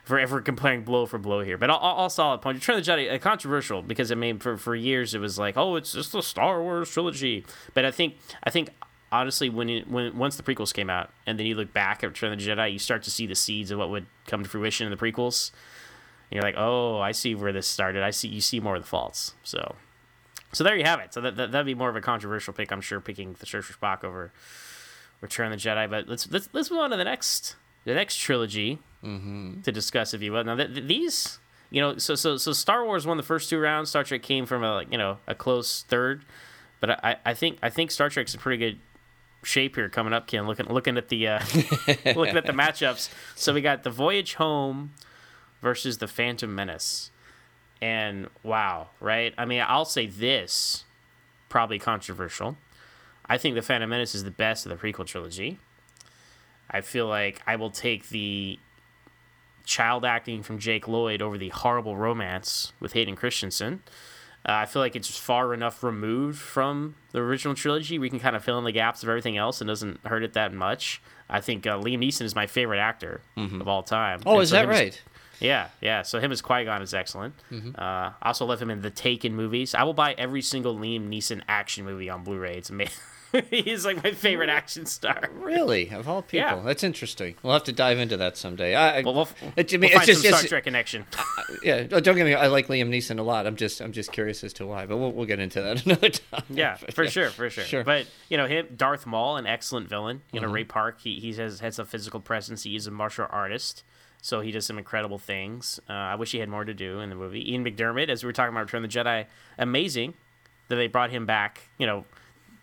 For, if we're comparing blow for blow here, but all, all all solid points. Return of the Jedi, uh, controversial because I mean, for, for years it was like, oh, it's just the Star Wars trilogy. But I think I think honestly, when it, when once the prequels came out, and then you look back at Return of the Jedi, you start to see the seeds of what would come to fruition in the prequels. And you're like, oh, I see where this started. I see you see more of the faults. So, so there you have it. So that, that that'd be more of a controversial pick, I'm sure, picking the Search for Spock over Return of the Jedi. But let's let's let's move on to the next the next trilogy to discuss, if you will. Now th- th- these. You know, so so so Star Wars won the first two rounds. Star Trek came from a like, you know a close third, but I, I think I think Star Trek's in pretty good shape here coming up, Ken. Looking looking at the uh, looking at the matchups. So we got the Voyage Home versus the Phantom Menace, and wow, right? I mean, I'll say this, probably controversial. I think the Phantom Menace is the best of the prequel trilogy. I feel like I will take the child acting from Jake Lloyd over the horrible romance with Hayden Christensen. Uh, I feel like it's far enough removed from the original trilogy. We can kind of fill in the gaps of everything else and doesn't hurt it that much. I think uh, Liam Neeson is my favorite actor of all time. Oh, And is so that as- right? Yeah, yeah. So him as Qui Gon is excellent. Mm-hmm. Uh, I also love him in the Taken movies. I will buy every single Liam Neeson action movie on Blu-ray. It's amazing. He's like my favorite action star. Really, of all people, Yeah. that's interesting. We'll have to dive into that someday. I, Well, we'll, it, I we'll mean, find it's just, some Star Trek connection. yeah. oh, Don't get me. I like Liam Neeson a lot. I'm just, I'm just curious as to why, but we'll, we'll get into that another time. Yeah, But for yeah. sure, for sure. Sure. But you know, him, Darth Maul, an excellent villain. You Mm-hmm. know, Ray Park, he he has has a physical presence. He is a martial artist, so he does some incredible things. Uh, I wish he had more to do in the movie. Ian McDiarmid, as we were talking about Return of the Jedi, amazing that they brought him back. You know,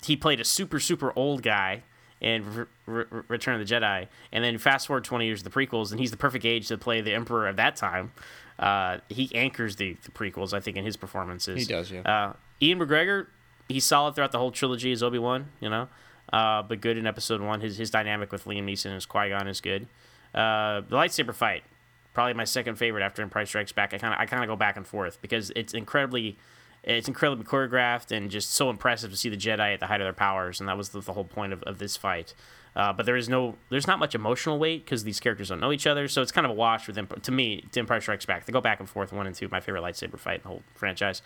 he played a super super old guy in Re- Re- Return of the Jedi, and then fast forward twenty years to the prequels, and he's the perfect age to play the Emperor of that time. Uh, he anchors the, the prequels, I think, in his performances. He does, yeah. Uh, Ewan McGregor, he's solid throughout the whole trilogy as Obi Wan, you know, uh, but good in Episode One. His his dynamic with Liam Neeson as Qui Gon is good. Uh, the lightsaber fight, probably my second favorite after Empire Strikes Back. I kind of I kind of go back and forth because it's incredibly. It's incredibly choreographed and just so impressive to see the Jedi at the height of their powers, and that was the, the whole point of, of this fight. Uh, but there is no, there's not much emotional weight because these characters don't know each other, so it's kind of a wash with them. To me, to Empire Strikes Back, they go back and forth, one and two. My favorite lightsaber fight in the whole franchise.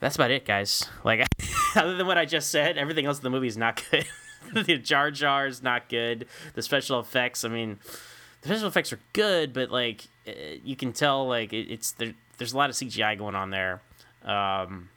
That's about it, guys. Like, other than what I just said, everything else in the movie is not good. the Jar Jar is not good. The special effects, I mean, the special effects are good, but like, uh, you can tell like it, it's there. There's a lot of CGI going on there. Um,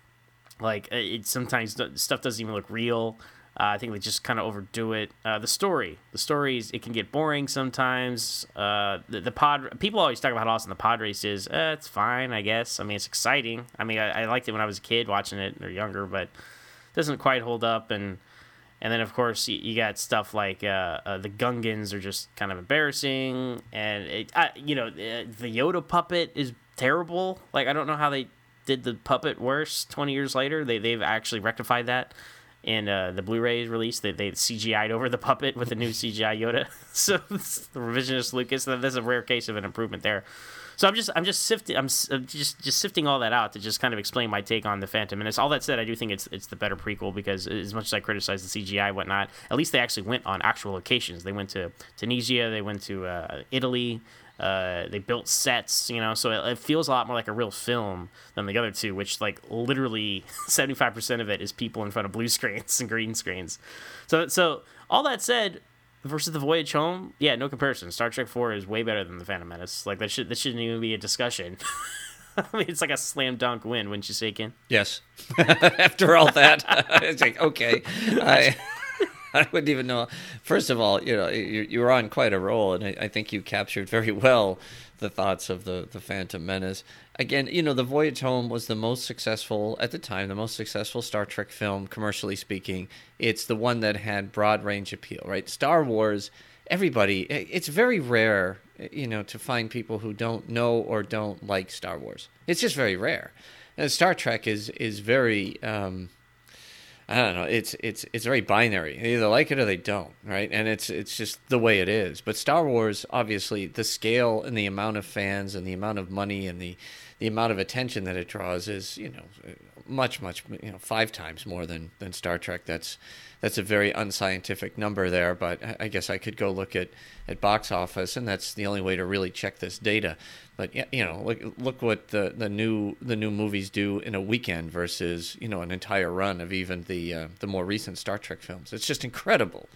like uh, it sometimes stuff doesn't even look real. Uh, I think they just kind of overdo it. Uh, the story, the stories, it can get boring sometimes. Uh, the, the pod, people always talk about how awesome the pod race is. Uh, it's fine, I guess. I mean, it's exciting. I mean, I, I liked it when I was a kid watching it or younger, but it doesn't quite hold up. And and then of course you, you got stuff like uh, uh, the Gungans are just kind of embarrassing, and it, uh, you know uh, the Yoda puppet is terrible. Like I don't know how they did the puppet worse 20 years later. They they've actually rectified that in uh, the Blu-ray release. They they CGI'd over the puppet with the new CGI Yoda. so the revisionist Lucas. That's a rare case of an improvement there. So I'm just I'm just sifting I'm just just sifting all that out to just kind of explain my take on the Phantom Menace. All that said, I do think it's it's the better prequel because as much as I criticize the CGI and whatnot, at least they actually went on actual locations. They went to Tunisia, they went to uh, Italy, Uh, they built sets, you know, so it, it feels a lot more like a real film than the other two, which like literally seventy five percent of it is people in front of blue screens and green screens. So, so all that said, versus the Voyage Home, yeah, no comparison. Star Trek Four is way better than the Phantom Menace. Like that should that shouldn't even be a discussion. I mean, it's like a slam dunk win, wouldn't you say, Ken? Yes. After all that, it's like okay, I I wouldn't even know. First of all, you know, you you were on quite a roll, and I, I think you captured very well the thoughts of the the Phantom Menace. Again, you know, the Voyage Home was the most successful at the time, the most successful Star Trek film, commercially speaking. It's the one that had broad range appeal, right? Star Wars everybody it's very rare you know to find people who don't know or don't like star wars it's just very rare and star trek is is very um I don't know. It's it's it's very binary. They either like it or they don't, right? And it's it's just the way it is. But Star Wars, obviously, the scale and the amount of fans and the amount of money and the the amount of attention that it draws is, you know, much much you know five times more than than Star Trek. That's that's a very unscientific number there, but I guess I could go look at, at box office, and that's the only way to really check this data. But you know, look look what the, the new the new movies do in a weekend versus you know an entire run of even the uh, the more recent Star Trek films. It's just incredible.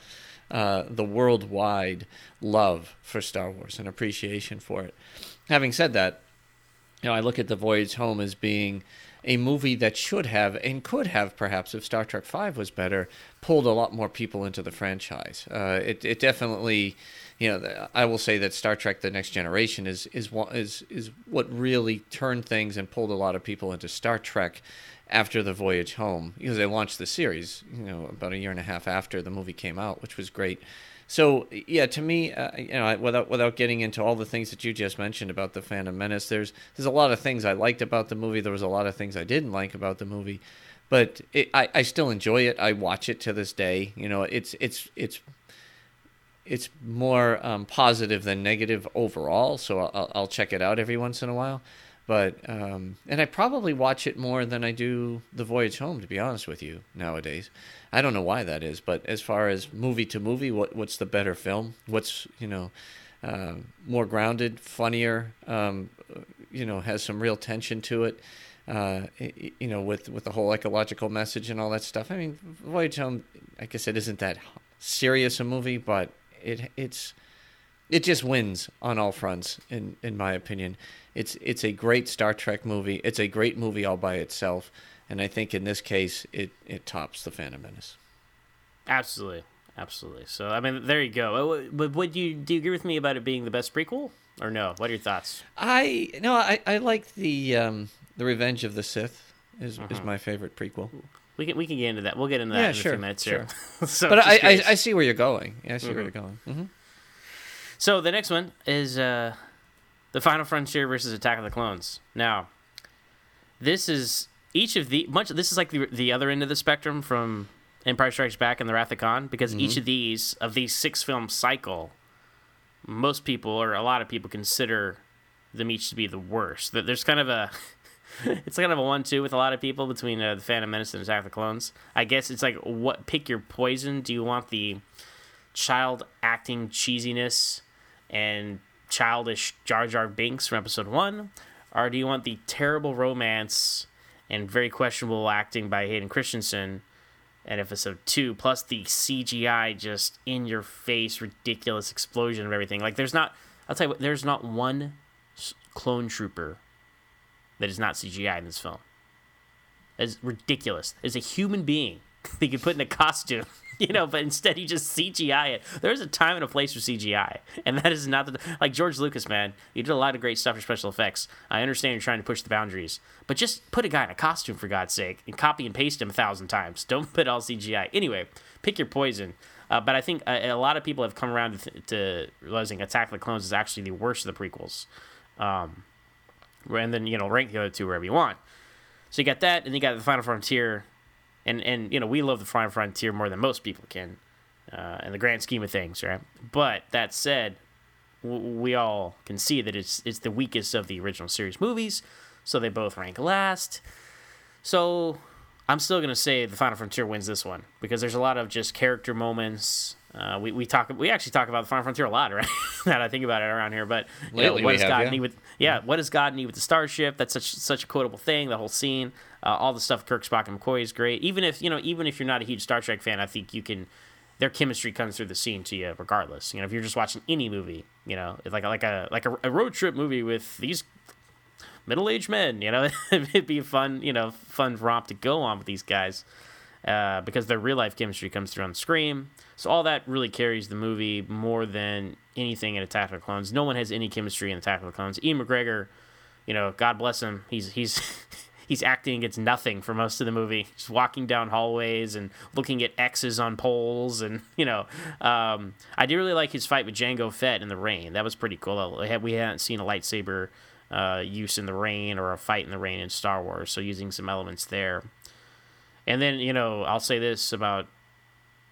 Uh, the worldwide love for Star Wars and appreciation for it. Having said that, you know, I look at The Voyage Home as being a movie that should have and could have perhaps if Star Trek Five was better pulled a lot more people into the franchise. Uh, it it definitely, you know, I will say that Star Trek: The Next Generation is is is is what really turned things and pulled a lot of people into Star Trek after the voyage home because they launched the series, you know, about a year and a half after the movie came out, which was great. So yeah, to me, uh, you know, without without getting into all the things that you just mentioned about the Phantom Menace, there's there's a lot of things I liked about the movie. There was a lot of things I didn't like about the movie, but it, I I still enjoy it. I watch it to this day. You know, it's it's it's it's more um, positive than negative overall. So I'll, I'll check it out every once in a while. But um, and I probably watch it more than I do The Voyage Home, to be honest with you nowadays. I don't know why that is, but as far as movie to movie, what what's the better film? What's you know uh, more grounded, funnier? Um, you know, has some real tension to it. Uh, you know, with with the whole ecological message and all that stuff. I mean, Voyage Home, like I said, isn't that serious a movie, but it it's it just wins on all fronts in in my opinion it's it's a great Star Trek movie. It's a great movie all by itself, and I think in this case it it tops the Phantom Menace. Absolutely, absolutely. So I mean, there you go. Uh, but would you do you agree with me about it being the best prequel or no? What are your thoughts? I no, I I like the um the Revenge of the Sith is is uh-huh. my favorite prequel. We can we can get into that. We'll get into that yeah, in sure, a few minutes sure. here. so, but I, I, I see where you're going. Yeah, I see mm-hmm. where you're going. Mm-hmm. So the next one is uh, the Final Frontier versus Attack of the Clones. Now, this is each of the much. This is like the the other end of the spectrum from Empire Strikes Back and The Wrath of Khan because mm-hmm. each of these of these six film cycle, most people or a lot of people consider them each to be the worst. That there's kind of a it's kind of a one-two with a lot of people between uh, the Phantom Menace and Attack of the Clones. I guess it's like what pick your poison. Do you want the child acting cheesiness and childish Jar Jar Binks from episode one, or do you want the terrible romance and very questionable acting by Hayden Christensen in episode two, plus the CGI just in your face, ridiculous explosion of everything? Like, there's not, I'll tell you what, there's not one clone trooper that is not CGI in this film. It's ridiculous. It's a human being they could put in a costume you know, but instead you just CGI it. There's a time and a place for CGI, and that is not the like George Lucas, man. You did a lot of great stuff for special effects. I understand you're trying to push the boundaries, but just put a guy in a costume for God's sake and copy and paste him a thousand times. Don't put all CGI. Anyway, pick your poison. Uh, but I think a, a, lot of people have come around to, to, realizing Attack of the Clones is actually the worst of the prequels. Um, and then you know rank the other two wherever you want. So you got that, and you got the Final Frontier, and and you know we love the Final Frontier more than most people can, uh, in the grand scheme of things, right? But that said, w- we all can see that it's it's the weakest of the original series movies, so they both rank last. So I'm still gonna say the Final Frontier wins this one because there's a lot of just character moments. Uh, we, we talk we actually talk about the Final Frontier a lot, right? that I think about it around here, but you know, what does have, God yeah. need with yeah, what does God need with the starship? That's such such a quotable thing. The whole scene, uh, all the stuff Kirk, Spock, and McCoy is great. Even if you know, even if you're not a huge Star Trek fan, I think you can. Their chemistry comes through the scene to you, regardless. You know, if you're just watching any movie, you know, like like a like a, a road trip movie with these middle-aged men. You know, it'd be fun, you know, fun romp to go on with these guys uh, because their real life chemistry comes through on the screen. So all that really carries the movie more than anything in Attack of the Clones. No one has any chemistry in Attack of the Clones. Ewan McGregor, you know, God bless him. He's he's he's acting against nothing for most of the movie. Just walking down hallways and looking at X's on poles, and you know, um, I do really like his fight with Jango Fett in the rain. That was pretty cool. We had- We hadn't seen a lightsaber uh, use in the rain or a fight in the rain in Star Wars, so using some elements there. And then you know, I'll say this about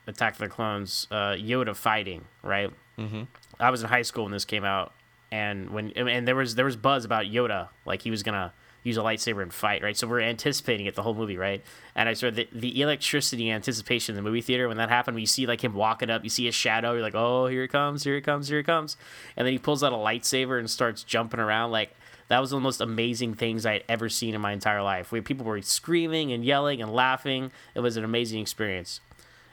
Attack of the Clones: uh, Yoda fighting. Right. Mm-hmm. I was in high school when this came out, and when and there was there was buzz about Yoda, like he was gonna use a lightsaber and fight. Right. So we're anticipating it the whole movie. Right. And I saw the the electricity anticipation in the movie theater when that happened. When you see like him walking up, you see a shadow. You're like, oh, here it comes, here it comes, here it comes. And then he pulls out a lightsaber and starts jumping around like that was one of the most amazing things I had ever seen in my entire life. We people were screaming and yelling and laughing. It was an amazing experience.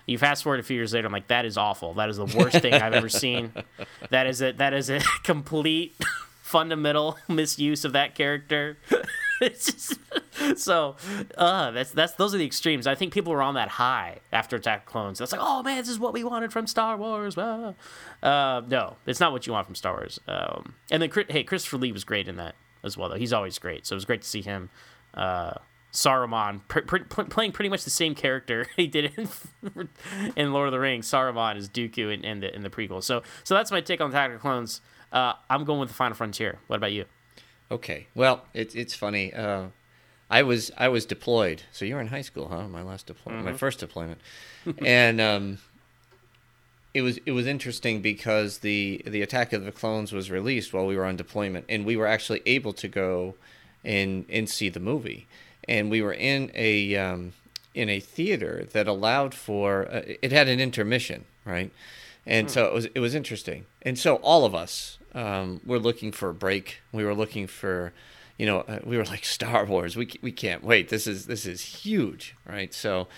You fast forward a few years later, I'm like, that is awful. That is the worst thing I've ever seen. That is a that is a complete fundamental misuse of that character. just so uh that's that's those are the extremes. I think people were on that high after Attack Clones. That's like, oh man, this is what we wanted from Star Wars. Uh, no, it's not what you want from Star Wars. Um, and then hey, Christopher Lee was great in that as well, though. He's always great, so it was great to see him. Uh, Saruman pr- pr- playing pretty much the same character he did in, in Lord of the Rings. Saruman is Dooku in, in the in the prequel. So so that's my take on Attack of Clones. Uh, I'm going with the Final Frontier. What about you? Okay. Well, it's it's funny. Uh, I was I was deployed. So you were in high school, huh? My last deployment, my first deployment, and um, it was it was interesting because the the Attack of the Clones was released while we were on deployment, and we were actually able to go and and see the movie, and we were in a um, in a theater that allowed for uh, it had an intermission, right? And so it was it was interesting, and so all of us um, were looking for a break. We were looking for, you know, uh, we were like Star Wars. We we can't wait. This is this is huge, right? So,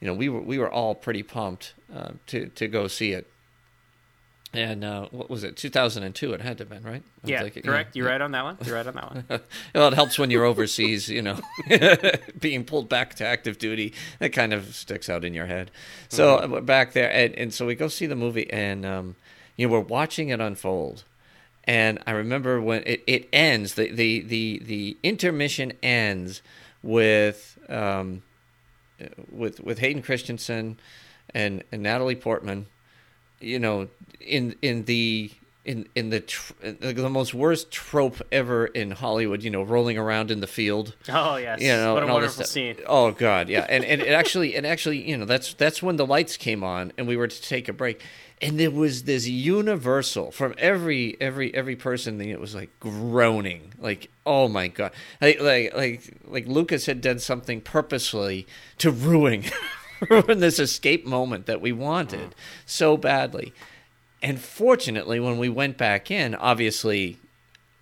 you know, we were we were all pretty pumped uh, to to go see it. And uh, what was it? 2002. It had to have been right. Yeah, it- correct. yeah, You're right on that one. You're right on that one. Well, it helps when you're overseas, you know, being pulled back to active duty. That kind of sticks out in your head. So uh, we're back there, and, and so we go see the movie, and um, you know, we're watching it unfold. And I remember when it, it ends, the, the, the, the intermission ends with um, with with Hayden Christensen and, and Natalie Portman, you know, in in the in in the tr- the most worst trope ever in Hollywood, you know, rolling around in the field. Oh yes, You know, what a and all this wonderful scene. Oh god, yeah, and and it actually, and actually, you know, that's that's when the lights came on, and we were to take a break, and there was this universal from every every every person. It was like groaning, like oh my god, like like like like Lucas had done something purposely to ruin ruin this escape moment that we wanted mm. so badly. And fortunately, when we went back in, obviously,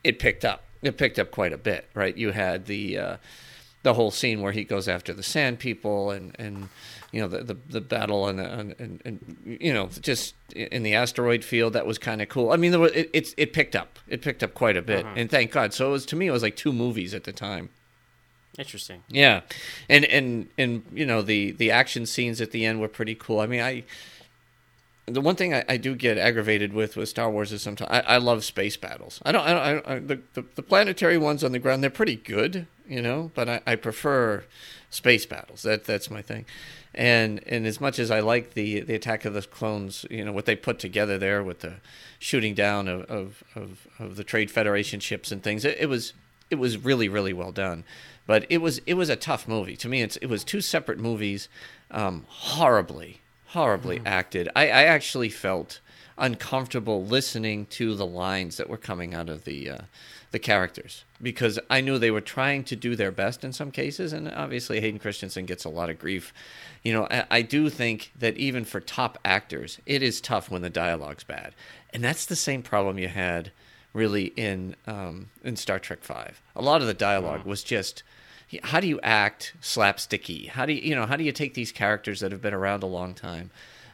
it picked up. It picked up quite a bit, right? You had the uh, the whole scene where he goes after the Sand People, and and you know the the, the battle and, and and and you know just in the asteroid field. That was kind of cool. I mean, there was, it it it picked up. It picked up quite a bit, and thank God. So it was to me, it was like two movies at the time. Interesting. Yeah, and and and you know the the action scenes at the end were pretty cool. I mean, I the one thing I, I do get aggravated with with Star Wars is sometimes I, I love space battles. I don't. I don't. I the, the the planetary ones on the ground they're pretty good, you know. But I, I prefer space battles. That that's my thing. And and as much as I like the the Attack of the Clones, you know what they put together there with the shooting down of of, of, of the Trade Federation ships and things, it, it was it was really really well done. But it was it was a tough movie to me. It's it was two separate movies, um, horribly horribly acted. I, I actually felt uncomfortable listening to the lines that were coming out of the uh, the characters because I knew they were trying to do their best in some cases, and obviously Hayden Christensen gets a lot of grief. You know, I, I do think that even for top actors, it is tough when the dialogue's bad, and that's the same problem you had really in um, in Star Trek Five. A lot of the dialogue was just how do you act slapsticky? How do you you know how do you take these characters that have been around a long time?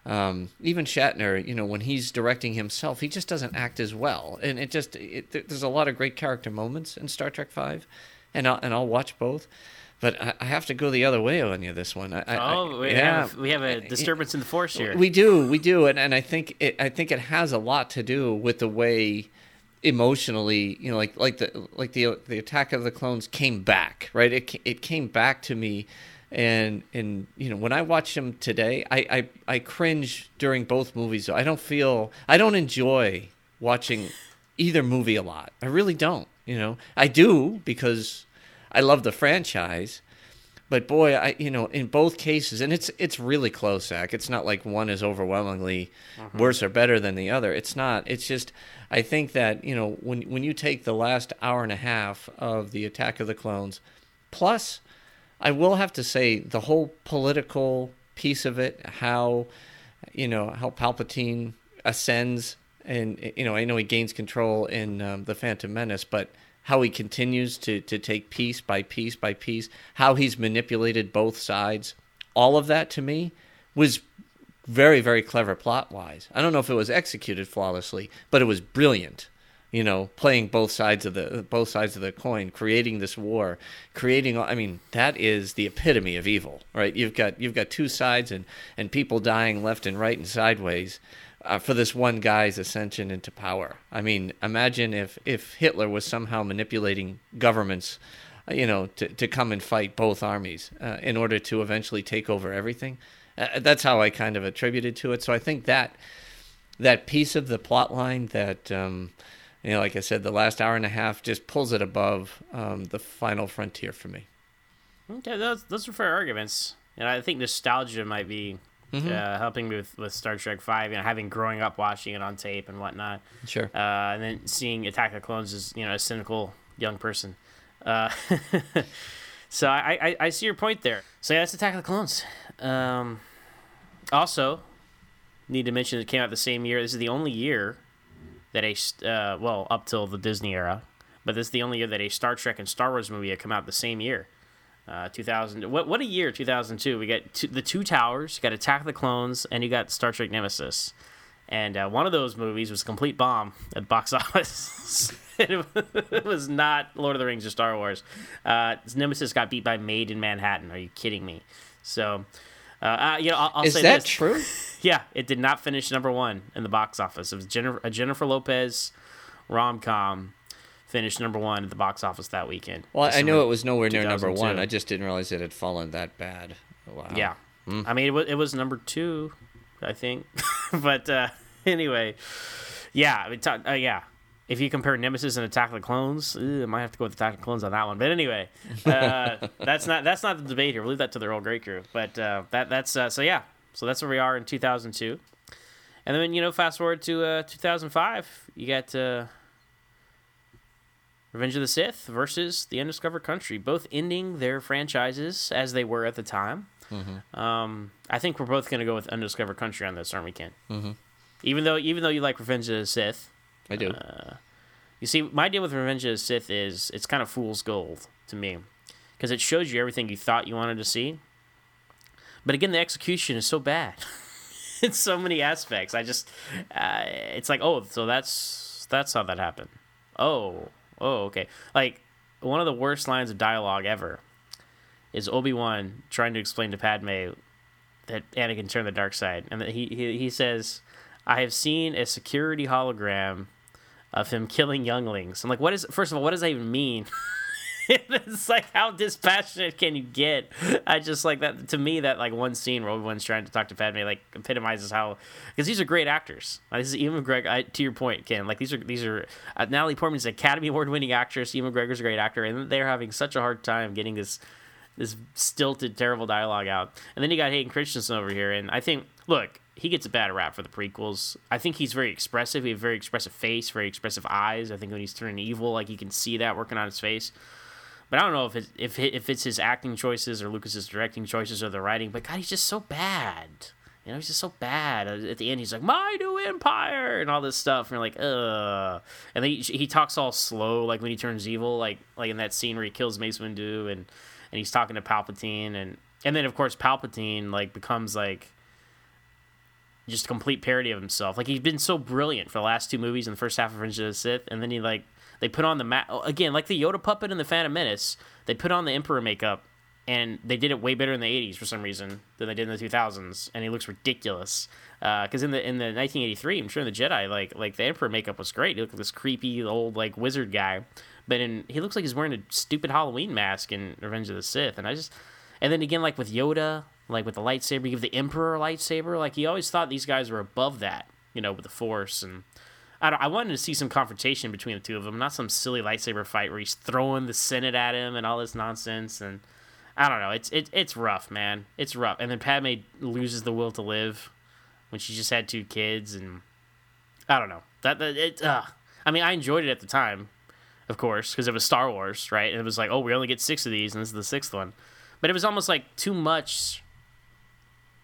Um, even Shatner, you know, when he's directing himself, he just doesn't act as well, and it just it, there's a lot of great character moments in Star Trek Five, and I'll, and I'll watch both. But I, I have to go the other way on you this one. I, I- Oh, we, yeah. have, we have a disturbance in the force here. We do, we do, and, and I think it, I think it has a lot to do with the way emotionally, you know, like like the like the the Attack of the Clones came back, right? It it came back to me, and and you know when I watch them today, I I, I cringe during both movies. I don't feel I don't enjoy watching either movie a lot. I really don't. You know, I do because I love the franchise. But boy, I you know in both cases, and it's it's really close, Zach. It's not like one is overwhelmingly worse or better than the other. It's not. It's just I think that you know when when you take the last hour and a half of the Attack of the Clones, plus I will have to say the whole political piece of it, how you know how Palpatine ascends, and you know I know he gains control in um, the Phantom Menace, but how he continues to to take piece by piece by piece, how he's manipulated both sides, all of that to me was very very clever plot wise. I don't know if it was executed flawlessly, but it was brilliant you know, playing both sides of the both sides of the coin, creating this war, creating. I mean, that is the epitome of evil, right? You've got you've got two sides and and people dying left and right and sideways uh, for this one guy's ascension into power. I mean, imagine if if Hitler was somehow manipulating governments, uh, you know, to to come and fight both armies uh, in order to eventually take over everything. Uh, that's how I kind of attributed to it. So I think that that piece of the plot line that um, you know, like I said, the last hour and a half just pulls it above um, the final frontier for me. Okay, those those are fair arguments, and I think nostalgia might be Mm-hmm. uh, helping me with, with Star Trek Five. You know, having growing up watching it on tape and whatnot, Sure. uh, and then seeing Attack of the Clones as you know a cynical young person. Uh, so I, I I see your point there. So yeah, that's Attack of the Clones. Um, also, need to mention it came out the same year. This is the only year that a uh, well up till the Disney era, but this is the only year that a Star Trek and Star Wars movie had come out the same year. Uh, 2000. What what a year 2002. We got two, the Two Towers, you got Attack of the Clones, and you got Star Trek Nemesis. And uh, one of those movies was a complete bomb at box office. it, it was not Lord of the Rings or Star Wars. Uh, Nemesis got beat by Maid in Manhattan. Are you kidding me? So, uh, uh, you know, I'll, I'll Is say that this. true? Yeah, it did not finish number one in the box office. It was Jennifer, a Jennifer Lopez rom com finished number one at the box office that weekend. Well, I December knew it was nowhere near number one. I just didn't realize it had fallen that bad. Wow. Yeah. I mean, it was, it was number two, I think. but uh, anyway, yeah. I mean, ta- uh, yeah. If you compare Nemesis and Attack of the Clones, ugh, I might have to go with Attack of the Clones on that one. But anyway, uh, that's not that's not the debate here. We'll leave that to the Earl Grey crew. But uh, that that's uh, so yeah. So that's where we are in 2002. And then you know, fast forward to uh, 2005, you got uh, Revenge of the Sith versus The Undiscovered Country, both ending their franchises as they were at the time. Um, I think we're both going to go with Undiscovered Country on this, aren't we, Ken? Mm-hmm. Even though, even though you like Revenge of the Sith, I do. Uh, you see, my deal with Revenge of the Sith is it's kind of fool's gold to me, because it shows you everything you thought you wanted to see. But again, the execution is so bad in so many aspects. I just, uh, it's like, oh, so that's that's how that happened. Oh, oh, okay. Like one of the worst lines of dialogue ever is Obi Wan trying to explain to Padme that Anakin turned the dark side, and that he, he he says, "I have seen a security hologram of him killing younglings." I'm like, what is? First of all, what does that even mean? it's like how dispassionate can you get? I just like that to me that like one scene where everyone's trying to talk to Padme like epitomizes how because these are great actors. Like, this is Ewan McGregor. I, to your point, Ken. Like these are these are uh, Natalie Portman's an Academy Award winning actress. Ewan McGregor's a great actor, and they're having such a hard time getting this this stilted, terrible dialogue out. And then you got Hayden Christensen over here, and I think look. he gets a bad rap for the prequels. I think he's very expressive. He has a very expressive face, very expressive eyes. I think when he's turning evil, like you can see that working on his face. But I don't know if it, if if it's his acting choices or Lucas's directing choices or the writing. But God, he's just so bad. You know, he's just so bad. Uh, at the end, he's like, "My new empire" and all this stuff, and you're like, "Ugh." And then he, he talks all slow, like when he turns evil, like like in that scene where he kills Mace Windu, and and he's talking to Palpatine, and and then of course Palpatine like becomes like just a complete parody of himself. Like he's been so brilliant for the last two movies and the first half of Revenge of the Sith, and then he like they put on the ma- again like the Yoda puppet and the Phantom Menace. They put on the Emperor makeup, and they did it way better in the '80s for some reason than they did in the 2000s, and he looks ridiculous. Because uh, in the in the 1983, I'm sure in the Jedi, like like the Emperor makeup was great. He looked like this creepy old like wizard guy, but in he looks like he's wearing a stupid Halloween mask in Revenge of the Sith, and I just and then again like with Yoda, like with the lightsaber, you give the Emperor a lightsaber. Like he always thought these guys were above that, you know, with the Force and. I, I wanted to see some confrontation between the two of them, not some silly lightsaber fight where he's throwing the Senate at him and all this nonsense. And I don't know, it's it, it's rough, man. It's rough. And then Padme loses the will to live when she just had two kids, and I don't know that, that it. Uh, I mean, I enjoyed it at the time, of course, because it was Star Wars, right? And it was like, oh, we only get six of these, and this is the sixth one. But it was almost like too much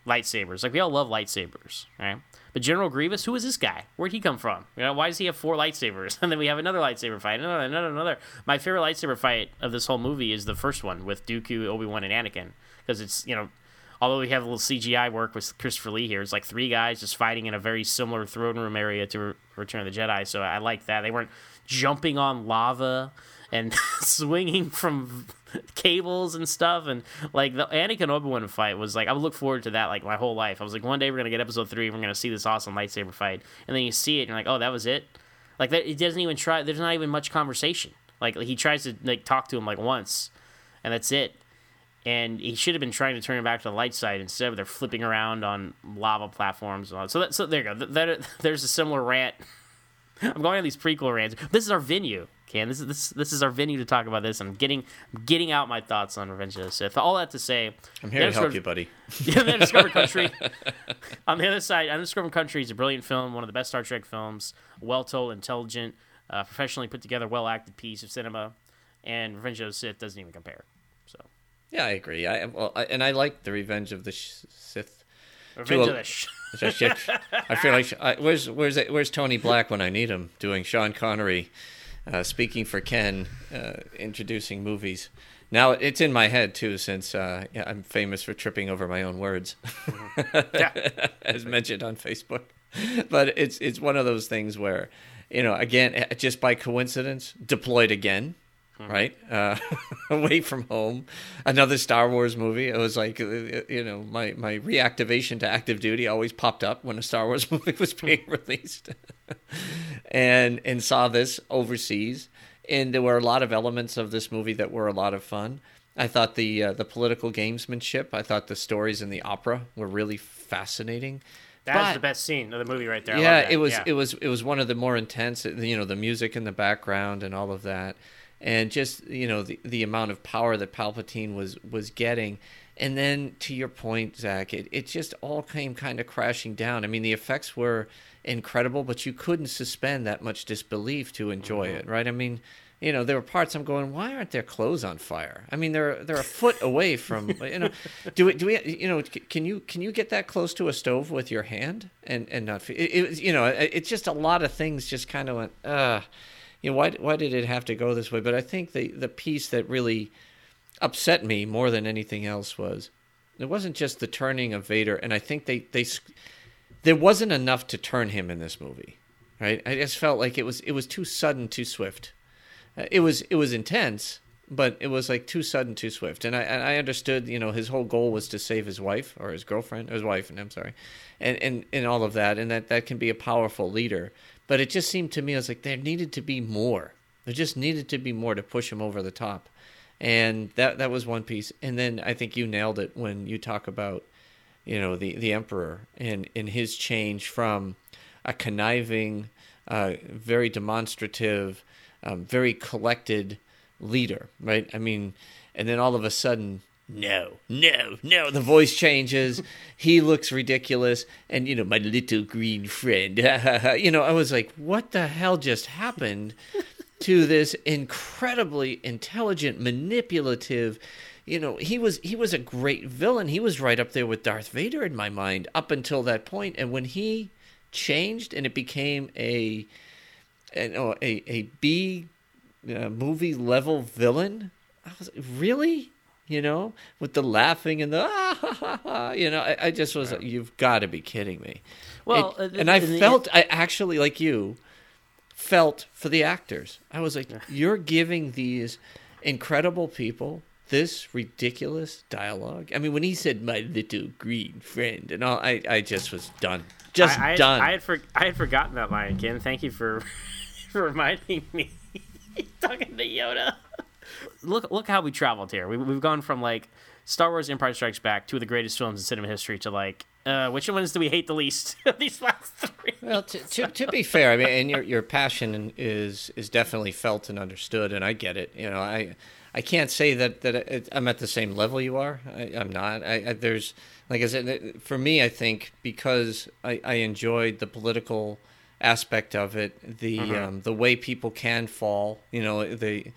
lightsabers. Like we all love lightsabers, right? But General Grievous, who is this guy? Where'd he come from? You know, why does he have four lightsabers? And then we have another lightsaber fight, another, another, another. My favorite lightsaber fight of this whole movie is the first one with Dooku, Obi Wan, and Anakin, because it's you know, although we have a little CGI work with Christopher Lee here, it's like three guys just fighting in a very similar throne room area to Re- Return of the Jedi. So I like that. They weren't jumping on lava and swinging from cables and stuff and like the Anakin Obi Wan fight was like I would look forward to that like my whole life. I was like one day we're gonna get episode three, we're gonna see this awesome lightsaber fight, and then you see it and you're like, oh, that was it. Like that, it doesn't even try. There's not even much conversation. Like he tries to like talk to him like once, and that's it. And he should have been trying to turn him back to the light side instead of they're flipping around on lava platforms. And all. So that, so there you go. That, there's a similar rant. I'm going on these prequel rants. This is our venue. Can this is this this is our venue to talk about this. I'm getting getting out my thoughts on Revenge of the Sith. All that to say, I'm here to help you, buddy. Yeah, the Undiscovered Country. on the other side, Undiscovered Country is a brilliant film, one of the best Star Trek films. Well told, intelligent, uh, professionally put together, well acted piece of cinema, and Revenge of the Sith doesn't even compare. So. Yeah, I agree. I well, I, and I like the Revenge of the Sith. Revenge of the Sh- I feel like I, where's where's where's Tony Black when I need him doing Sean Connery uh, speaking for Ken, uh, introducing movies. Now it's in my head too, since uh, yeah, I'm famous for tripping over my own words, as mentioned on Facebook. But it's it's one of those things where, you know, again, just by coincidence, deployed again, mm-hmm. right? Uh, away from home, another Star Wars movie. It was like, uh, you know, my my reactivation to active duty always popped up when a Star Wars movie was being released, and and saw this overseas. And there were a lot of elements of this movie that were a lot of fun. I thought the uh, the political gamesmanship. I thought the stories in the opera were really fascinating. That's the best scene of the movie right there. Yeah, it was. Yeah. It was. It was one of the more intense. You know, the music in the background and all of that and just you know the the amount of power that Palpatine was was getting. And then to your point, Zach, it, it just all came kind of crashing down. I mean, the effects were incredible, but you couldn't suspend that much disbelief to enjoy mm-hmm. it, right? I mean, you know, there were parts I'm going, why aren't their clothes on fire? I mean, they're they're a foot away from, you know, do we do we, you know, can you can you get that close to a stove with your hand and and not, it, it you know, it, it's just a lot of things just kind of went, uh you know, why why did it have to go this way? But I think the the piece that really upset me more than anything else was it wasn't just the turning of Vader, and I think they they there wasn't enough to turn him in this movie, right? I just felt like it was it was too sudden, too swift. Uh, it was it was intense, but it was like too sudden, too swift. And I and I understood, you know, his whole goal was to save his wife or his girlfriend, or his wife, and I'm sorry, and and and all of that, and that that can be a powerful leader. But it just seemed to me, I was like, there needed to be more. There just needed to be more to push him over the top. And that that was one piece. And then I think you nailed it when you talk about, you know, the, the emperor and, and his change from a conniving, uh, very demonstrative, um, very collected leader, right? I mean, and then all of a sudden, no, no, no. The voice changes. He looks ridiculous. And, you know, my little green friend. you know, I was like, what the hell just happened to this incredibly intelligent, manipulative. You know, he was he was a great villain. He was right up there with Darth Vader in my mind up until that point. And when he changed and it became a an, oh, a a B uh, movie level villain, I was really you know, with the laughing and the ah, ha, ha, ha, you know, I, I just was like, you've got to be kidding me. Well, It- uh, and I the- felt, I actually, like you, felt for the actors. I was like, you're giving these incredible people this ridiculous dialogue. I mean, when he said "my little green friend" and all, I, I just was done, just I, I, done. I had for, I had forgotten that line, Ken. Thank you for for reminding me. Talking to Yoda. Look look how we traveled here. We, we've gone from like Star Wars: Empire Strikes Back, two of the greatest films in cinema history, to like uh, which ones do we hate the least these last three? Well, to, to, to be fair, I mean, and your your passion is is definitely felt and understood, and I get it. You know, I I can't say that that it, I'm at the same level you are. I, I'm not. I, I there's like I said, for me, I think because I, I enjoyed the political aspect of it, the um, the way people can fall. You know, the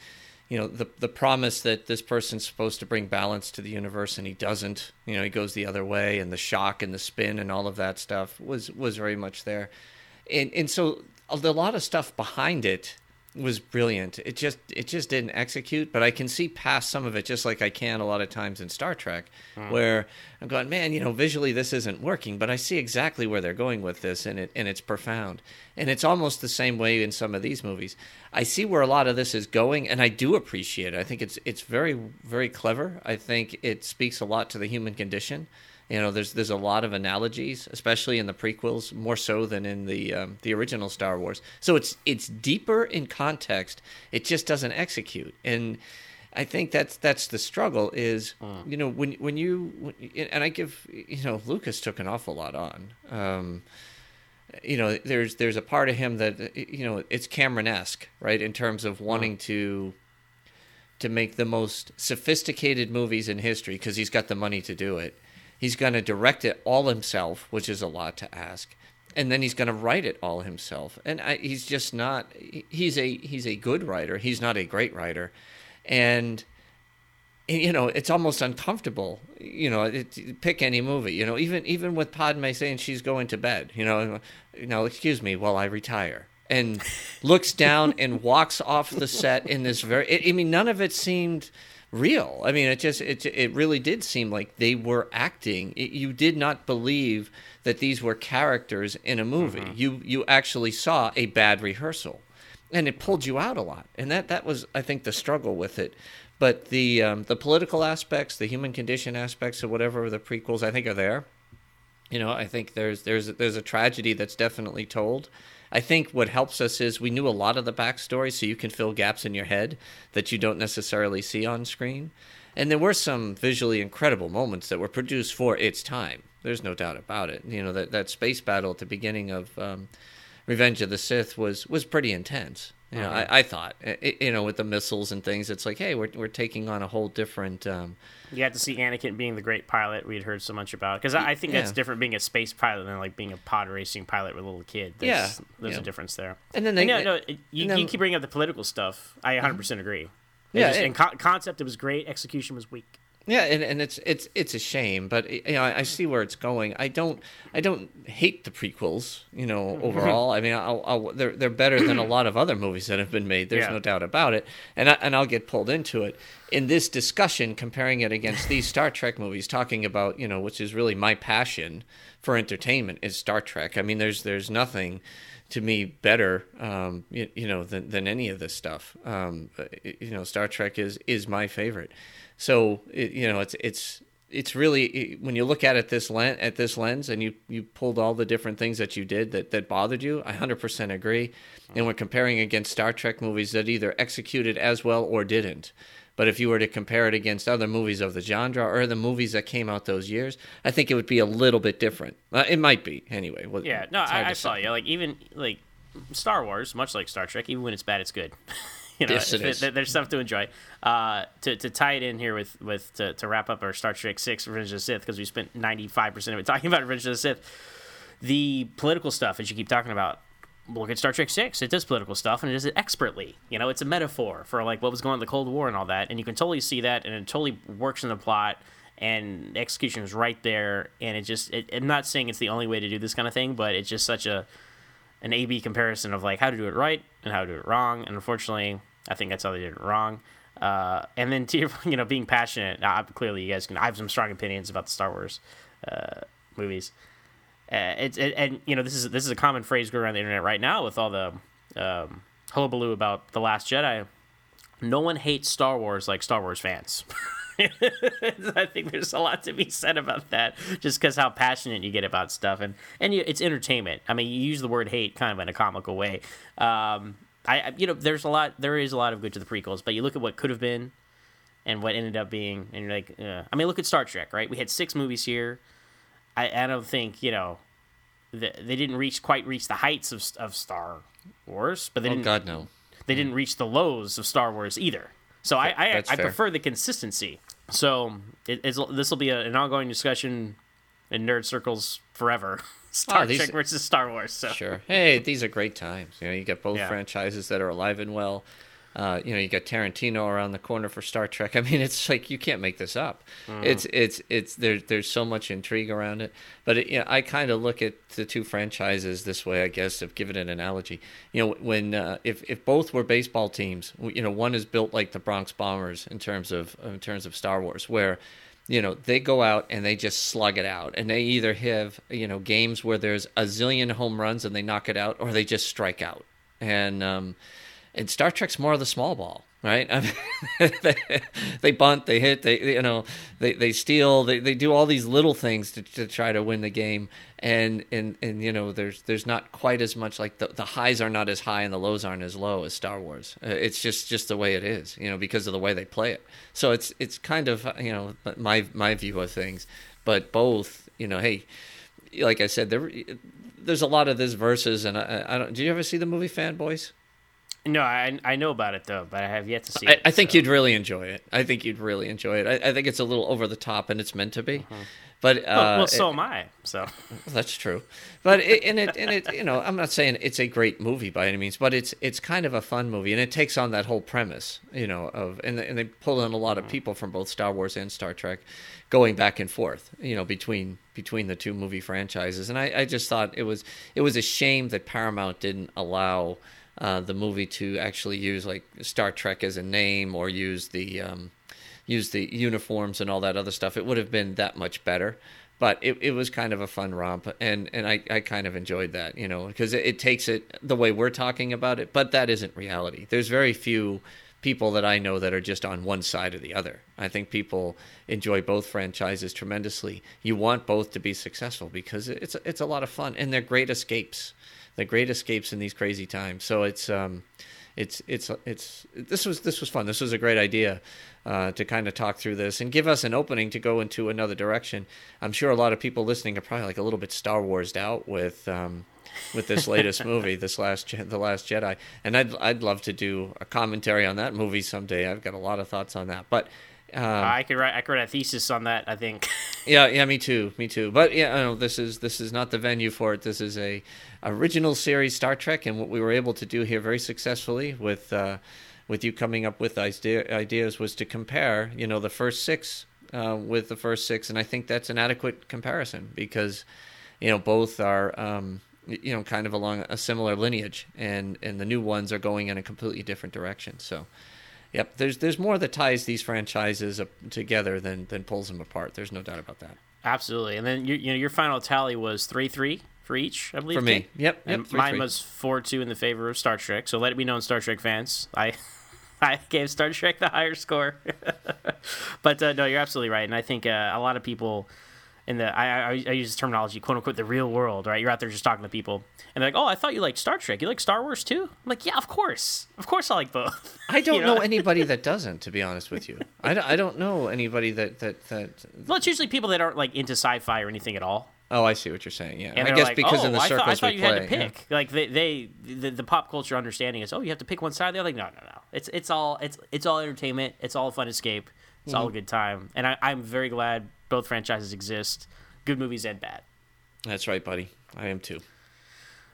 you know the the promise that this person's supposed to bring balance to the universe and he doesn't you know he goes the other way and the shock and the spin and all of that stuff was was very much there and and so a lot of stuff behind it was brilliant. It just it just didn't execute but i can see past some of it just like i can a lot of times in star trek hmm. where i'm going man you know visually this isn't working but i see exactly where they're going with this and it and it's profound. And it's almost the same way in some of these movies. I see where a lot of this is going and i do appreciate it. I think it's it's very very clever. I think it speaks a lot to the human condition you know, there's there's a lot of analogies, especially in the prequels, more so than in the um, the original Star Wars. So it's it's deeper in context. It just doesn't execute, and I think that's that's the struggle. Is you know when when you when, and I give you know Lucas took an awful lot on. Um, you know, there's there's a part of him that you know it's Cameron esque, right, in terms of wanting to to make the most sophisticated movies in history because he's got the money to do it. He's going to direct it all himself, which is a lot to ask, and then he's going to write it all himself. And I, he's just not. He's a he's a good writer. He's not a great writer, and you know it's almost uncomfortable. You know, it, pick any movie. You know, even even with Padme saying she's going to bed. You know, you know, excuse me while I retire. And looks down and walks off the set in this very. I mean, none of it seemed real. I mean, it just it it really did seem like they were acting. It, you did not believe that these were characters in a movie. You you actually saw a bad rehearsal, and it pulled you out a lot. And that that was I think the struggle with it. But the um, the political aspects, the human condition aspects of whatever the prequels, I think are there. You know, I think there's there's there's a tragedy that's definitely told. I think what helps us is we knew a lot of the backstory, so you can fill gaps in your head that you don't necessarily see on screen. And there were some visually incredible moments that were produced for its time. There's no doubt about it. You know that that space battle at the beginning of um, Revenge of the Sith was was pretty intense. You know, I, I thought, I- you know, with the missiles and things, it's like, hey, we're we're taking on a whole different. Um, You had to see Anakin being the great pilot we had heard so much about. Because I I think that's different being a space pilot than like being a pod racing pilot with a little kid. There's, Yeah, there's yeah. a difference there. And then they- no, no, it- you, then- you keep bringing up the political stuff. I 100 percent agree. It Yeah, just- it- in co- concept, it was great. Execution was weak. Yeah, and, and it's it's it's a shame, but you know I, I see where it's going. I don't I don't hate the prequels, you know. Overall, I mean, I'll, I'll, they're they're better than a lot of other movies that have been made. There's Yeah. no doubt about it, and I, and I'll get pulled into it in this discussion, comparing it against these Star Trek movies, talking about you know, which is really my passion for entertainment is Star Trek. I mean, there's there's nothing to me better, um, you, you know, than, than any of this stuff. Um, you know, Star Trek is is my favorite. So it, you know, it's it's it's really when you look at it this lens at this lens, and you you pulled all the different things that you did that that bothered you. I hundred percent agree. And we're comparing against Star Trek movies that either executed as well or didn't. But if you were to compare it against other movies of the genre or the movies that came out those years, I think it would be a little bit different. Uh, it might be anyway. Well, Yeah, no, I, I saw you. Like even like Star Wars, much like Star Trek, even when it's bad, it's good. you know, Yes, it th- there's stuff to enjoy. Uh, to, to tie it in here with with to, to wrap up our Star Trek Six Revenge of the Sith because we spent 95 percent of it talking about Revenge of the Sith. The political stuff, as you keep talking about, look at Star Trek Six. It does political stuff and it does it expertly. You know, it's a metaphor for like what was going on in the Cold War and all that, and you can totally see that, and it totally works in the plot. And execution is right there, and it just. It, I'm not saying it's the only way to do this kind of thing, but it's just such a an A B comparison of like how to do it right and how to do it wrong. And unfortunately, I think that's how they did it wrong. Uh, and then to your, you know being passionate. Clearly, you guys can. I have some strong opinions about the Star Wars uh, movies. Uh, it's it, and you know this is this is a common phrase going around the internet right now with all the um, hullabaloo about the Last Jedi. No one hates Star Wars like Star Wars fans. I think there's a lot to be said about that, just because how passionate you get about stuff, and and you, it's entertainment. I mean, you use the word hate kind of in a comical way. Um, I you know, there's a lot, there is a lot of good to the prequels, but you look at what could have been, and what ended up being, and you're like, uh, I mean, look at Star Trek, right? We had six movies here. I I don't think you know, the, they didn't reach quite reach the heights of of Star Wars, but they Oh didn't God, no. they didn't reach the lows of Star Wars either. So I I, I prefer the consistency. So it, this will be a, an ongoing discussion in nerd circles forever. Star Oh, these- Trek versus Star Wars. So Sure. Hey, these are great times. You know, you got both Yeah. franchises that are alive and well. Uh, you know, you got Tarantino around the corner for Star Trek. I mean, it's like you can't make this up. It's it's it's there. There's so much intrigue around it. But it, you know, I kind of look at the two franchises this way. I guess if give it an analogy, you know, when uh, if if both were baseball teams, you know, one is built like the Bronx Bombers in terms of in terms of Star Wars, where you know they go out and they just slug it out. And they either have you know games where there's a zillion home runs and they knock it out or they just strike out. And um and star trek's more of the small ball right? I mean, they, they bunt they hit they you know they, they steal they, they do all these little things to, to try to win the game. And and and you know there's there's not quite as much like the, the highs are not as high and the lows aren't as low as star wars. Uh, it's just just the way it is you know because of the way they play it. So it's it's kind of uh, you know my my view of things. But both you know hey like i said there there's a lot of this verses and i, I don't did you ever see the movie fanboys no, I I know about it though, but I have yet to see I, it. I think so. you'd really enjoy it. I think you'd really enjoy it. I, I think it's a little over the top, and it's meant to be. But uh, Well, well, so it- am I. So that's true. But it, and it and it you know I'm not saying it's a great movie by any means, but it's it's kind of a fun movie, and it takes on that whole premise, you know, of and and they pull in a lot of people from both Star Wars and Star Trek, going back and forth, you know, between between the two movie franchises, and I, I just thought it was it was a shame that Paramount didn't allow. Uh, the movie to actually use like Star Trek as a name or use the um, use the uniforms and all that other stuff, it would have been that much better. But it, it was kind of a fun romp, and, and I, I kind of enjoyed that, you know, because it, it takes it the way we're talking about it, but that isn't reality. There's very few people that I know that are just on one side or the other. I think people enjoy both franchises tremendously. You want both to be successful because it's it's a lot of fun, and they're great escapes. They're great escapes in these crazy times. So it's um, it's it's it's this was this was fun. This was a great idea uh, to kind of talk through this and give us an opening to go into another direction. I'm sure a lot of people listening are probably like a little bit Star Warsed out with um, with this latest movie, this last the Last Jedi, and I'd I'd love to do a commentary on that movie someday. I've got a lot of thoughts on that, but. Um, I could write I could write a thesis on that. I think. yeah, yeah, me too, me too. But yeah, I know this is this is not the venue for it. This is a original series Star Trek, and what we were able to do here very successfully with uh, with you coming up with idea, ideas was to compare, you know, the first six uh, with the first six, and I think that's an adequate comparison because, you know, both are. Um, you know, kind of along a similar lineage, and and the new ones are going in a completely different direction. So, Yep, there's there's more that ties these franchises up together than than pulls them apart. There's no doubt about that. Absolutely. And then you, you know your final tally was three three for each, I believe. For me. Yep, And yep, 3-3. mine was four two in the favor of Star Trek. So let it be known, Star Trek fans, I I gave Star Trek the higher score. but uh, no, you're absolutely right, and I think uh, a lot of people. In the, I, I, I use this terminology, quote unquote, the real world, right? You're out there just talking to people, and they're like, "Oh, I thought you liked Star Trek. You like Star Wars too?" I'm like, "Yeah, of course, of course, I like both." I don't You know? know? anybody that doesn't, to be honest with you. I, don't- I don't know anybody that that that. Well, it's usually people that aren't like into sci-fi or anything at all. Oh, I see what you're saying. Yeah, And I guess like, because oh, in the I circles thought, I thought we you play, had to pick. Like they, they the, the pop culture understanding is, oh, you have to pick one side. They're like, no, no, no. It's it's all it's it's all entertainment. It's all a fun escape. It's Mm-hmm. all a good time. And I, I'm very glad both franchises exist, good movies and bad. That's right, buddy. I am too.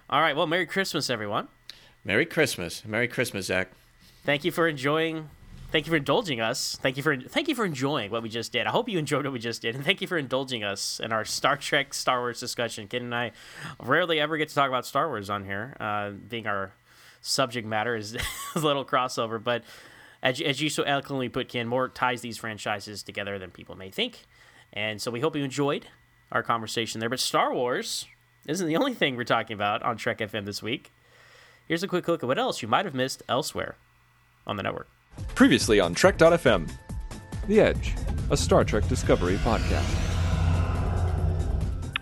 All right, well, Merry Christmas, everyone. Merry Christmas. Merry Christmas, Zach. Thank you for enjoying. Thank you for indulging us. Thank you for thank you for enjoying what we just did. I hope you enjoyed what we just did, and thank you for indulging us in our Star Trek, Star Wars discussion. Ken and I rarely ever get to talk about Star Wars on here, uh, being our subject matter is a little crossover. But as, as you so eloquently put, Ken, more ties these franchises together than people may think, and so we hope you enjoyed our conversation there. But Star Wars isn't the only thing we're talking about on Trek FM this week. Here's a quick look at what else you might have missed elsewhere on the network. Previously on Trek.fm. The Edge, a Star Trek Discovery podcast.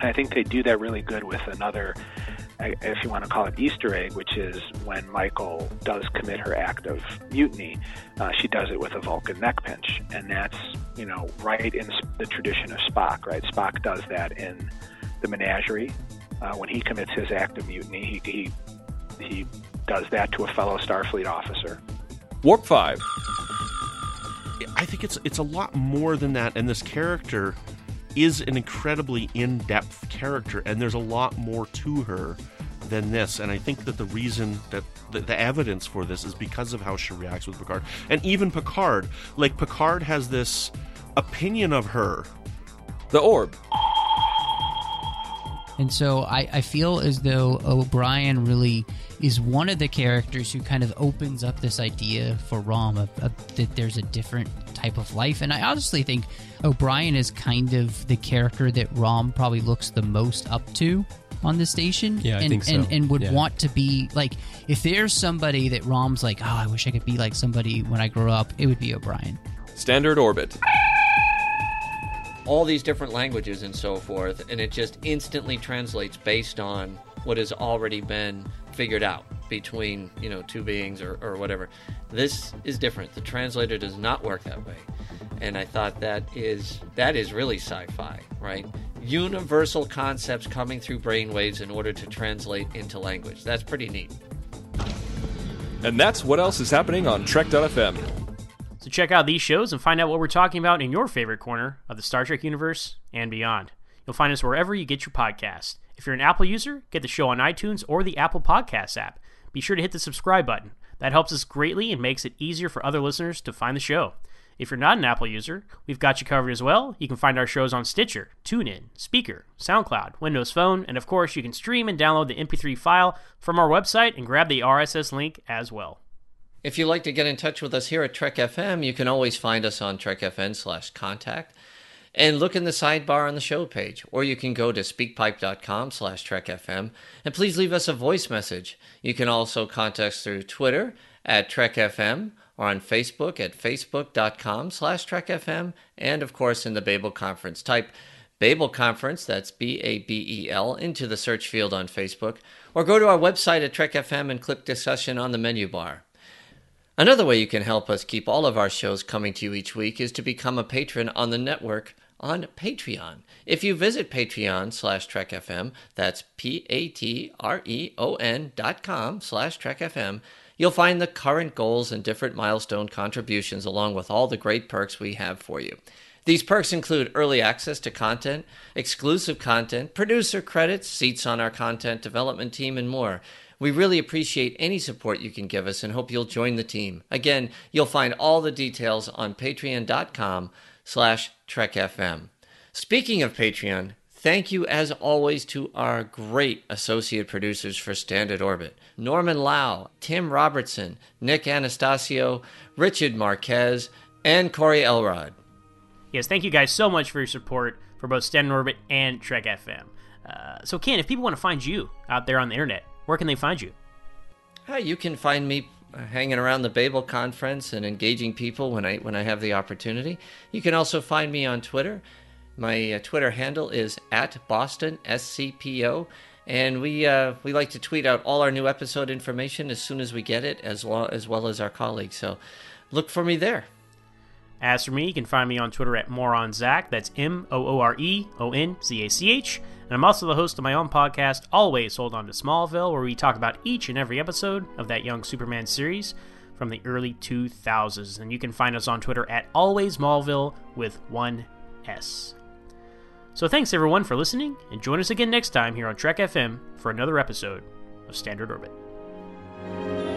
I think they do that really good with another, I- if you want to call it Easter egg, which is when Michael does commit her act of mutiny, uh, she does it with a Vulcan neck pinch. And that's, you know, right in the tradition of Spock, right? Spock does that in the menagerie. Uh, when he commits his act of mutiny, he, he, he does that to a fellow Starfleet officer. Warp 5. I think it's it's a lot more than that, and this character is an incredibly in-depth character, and there's a lot more to her than this. And I think that the reason that the, the evidence for this is because of how she reacts with Picard, and even Picard. Like Picard has this opinion of her. The Orb. And so I, I feel as though O'Brien really is one of the characters who kind of opens up this idea for Rom of, of, that there's a different type of life. And I honestly think O'Brien is kind of the character that Rom probably looks the most up to on the station. Yeah, I and, think so. and, and would Yeah. want to be like, if there's somebody that Rom's like, oh, I wish I could be like somebody when I grow up, it would be O'Brien. Standard Orbit. all these different languages and so forth, and it just instantly translates based on what has already been figured out between you know two beings or, or whatever. This is different. The translator does not work that way, and I thought that is that is really sci-fi, right? Universal concepts coming through brainwaves in order to translate into language. That's pretty neat. And that's what else is happening on Trek.fm. So check out these shows and find out what we're talking about in your favorite corner of the Star Trek universe and beyond. You'll find us wherever you get your podcast. If you're an Apple user, get the show on iTunes or the Apple Podcasts app. Be sure to hit the subscribe button. That helps us greatly and makes it easier for other listeners to find the show. If you're not an Apple user, we've got you covered as well. You can find our shows on Stitcher, TuneIn, Spreaker, SoundCloud, Windows Phone, and of course, you can stream and download the MP3 file from our website and grab the RSS link as well. If you'd like to get in touch with us here at Trek FM, you can always find us on trekfm slash contact and look in the sidebar on the show page. Or you can go to speakpipe.com slash trekfm and please leave us a voice message. You can also contact us through Twitter at trekfm or on Facebook at facebook.com slash trekfm and of course in the Babel Conference. Type Babel Conference, that's B A B E L, into the search field on Facebook, or go to our website at Trek FM and click discussion on the menu bar. Another way you can help us keep all of our shows coming to you each week is to become a patron on the network on Patreon. If you visit Patreon slash TrekFM, that's P-A-T-R-E-O-N dot com slash TrekFM, you'll find the current goals and different milestone contributions along with all the great perks we have for you. These perks include early access to content, exclusive content, producer credits, seats on our content development team, and more. We really appreciate any support you can give us and hope you'll join the team. Again, you'll find all the details on patreon.com slash trekfm. Speaking of Patreon, thank you as always to our great associate producers for Standard Orbit. Norman Lao, Tim Robertson, Nick Anastassiou, Richard Marquez, and Corey Elrod. Yes, thank you guys so much for your support for both Standard Orbit and Trek FM. Uh, so, Ken, if people want to find you out there on the internet, where can they find you? Uh, you can find me hanging around the Babel conference and engaging people when I when I have the opportunity. You can also find me on Twitter. My uh, Twitter handle is at Boston SCPO, and we uh, we like to tweet out all our new episode information as soon as we get it, as well as well as our colleagues. So look for me there. As for me, you can find me on Twitter at Moron MooreOnZach. That's M O O R E O N Z A C H. And I'm also the host of my own podcast, Always Hold On to Smallville, where we talk about each and every episode of that Young Superman series from the early 2000s. And you can find us on Twitter at Always Smallville with one S. So thanks everyone for listening, and join us again next time here on Trek FM for another episode of Standard Orbit.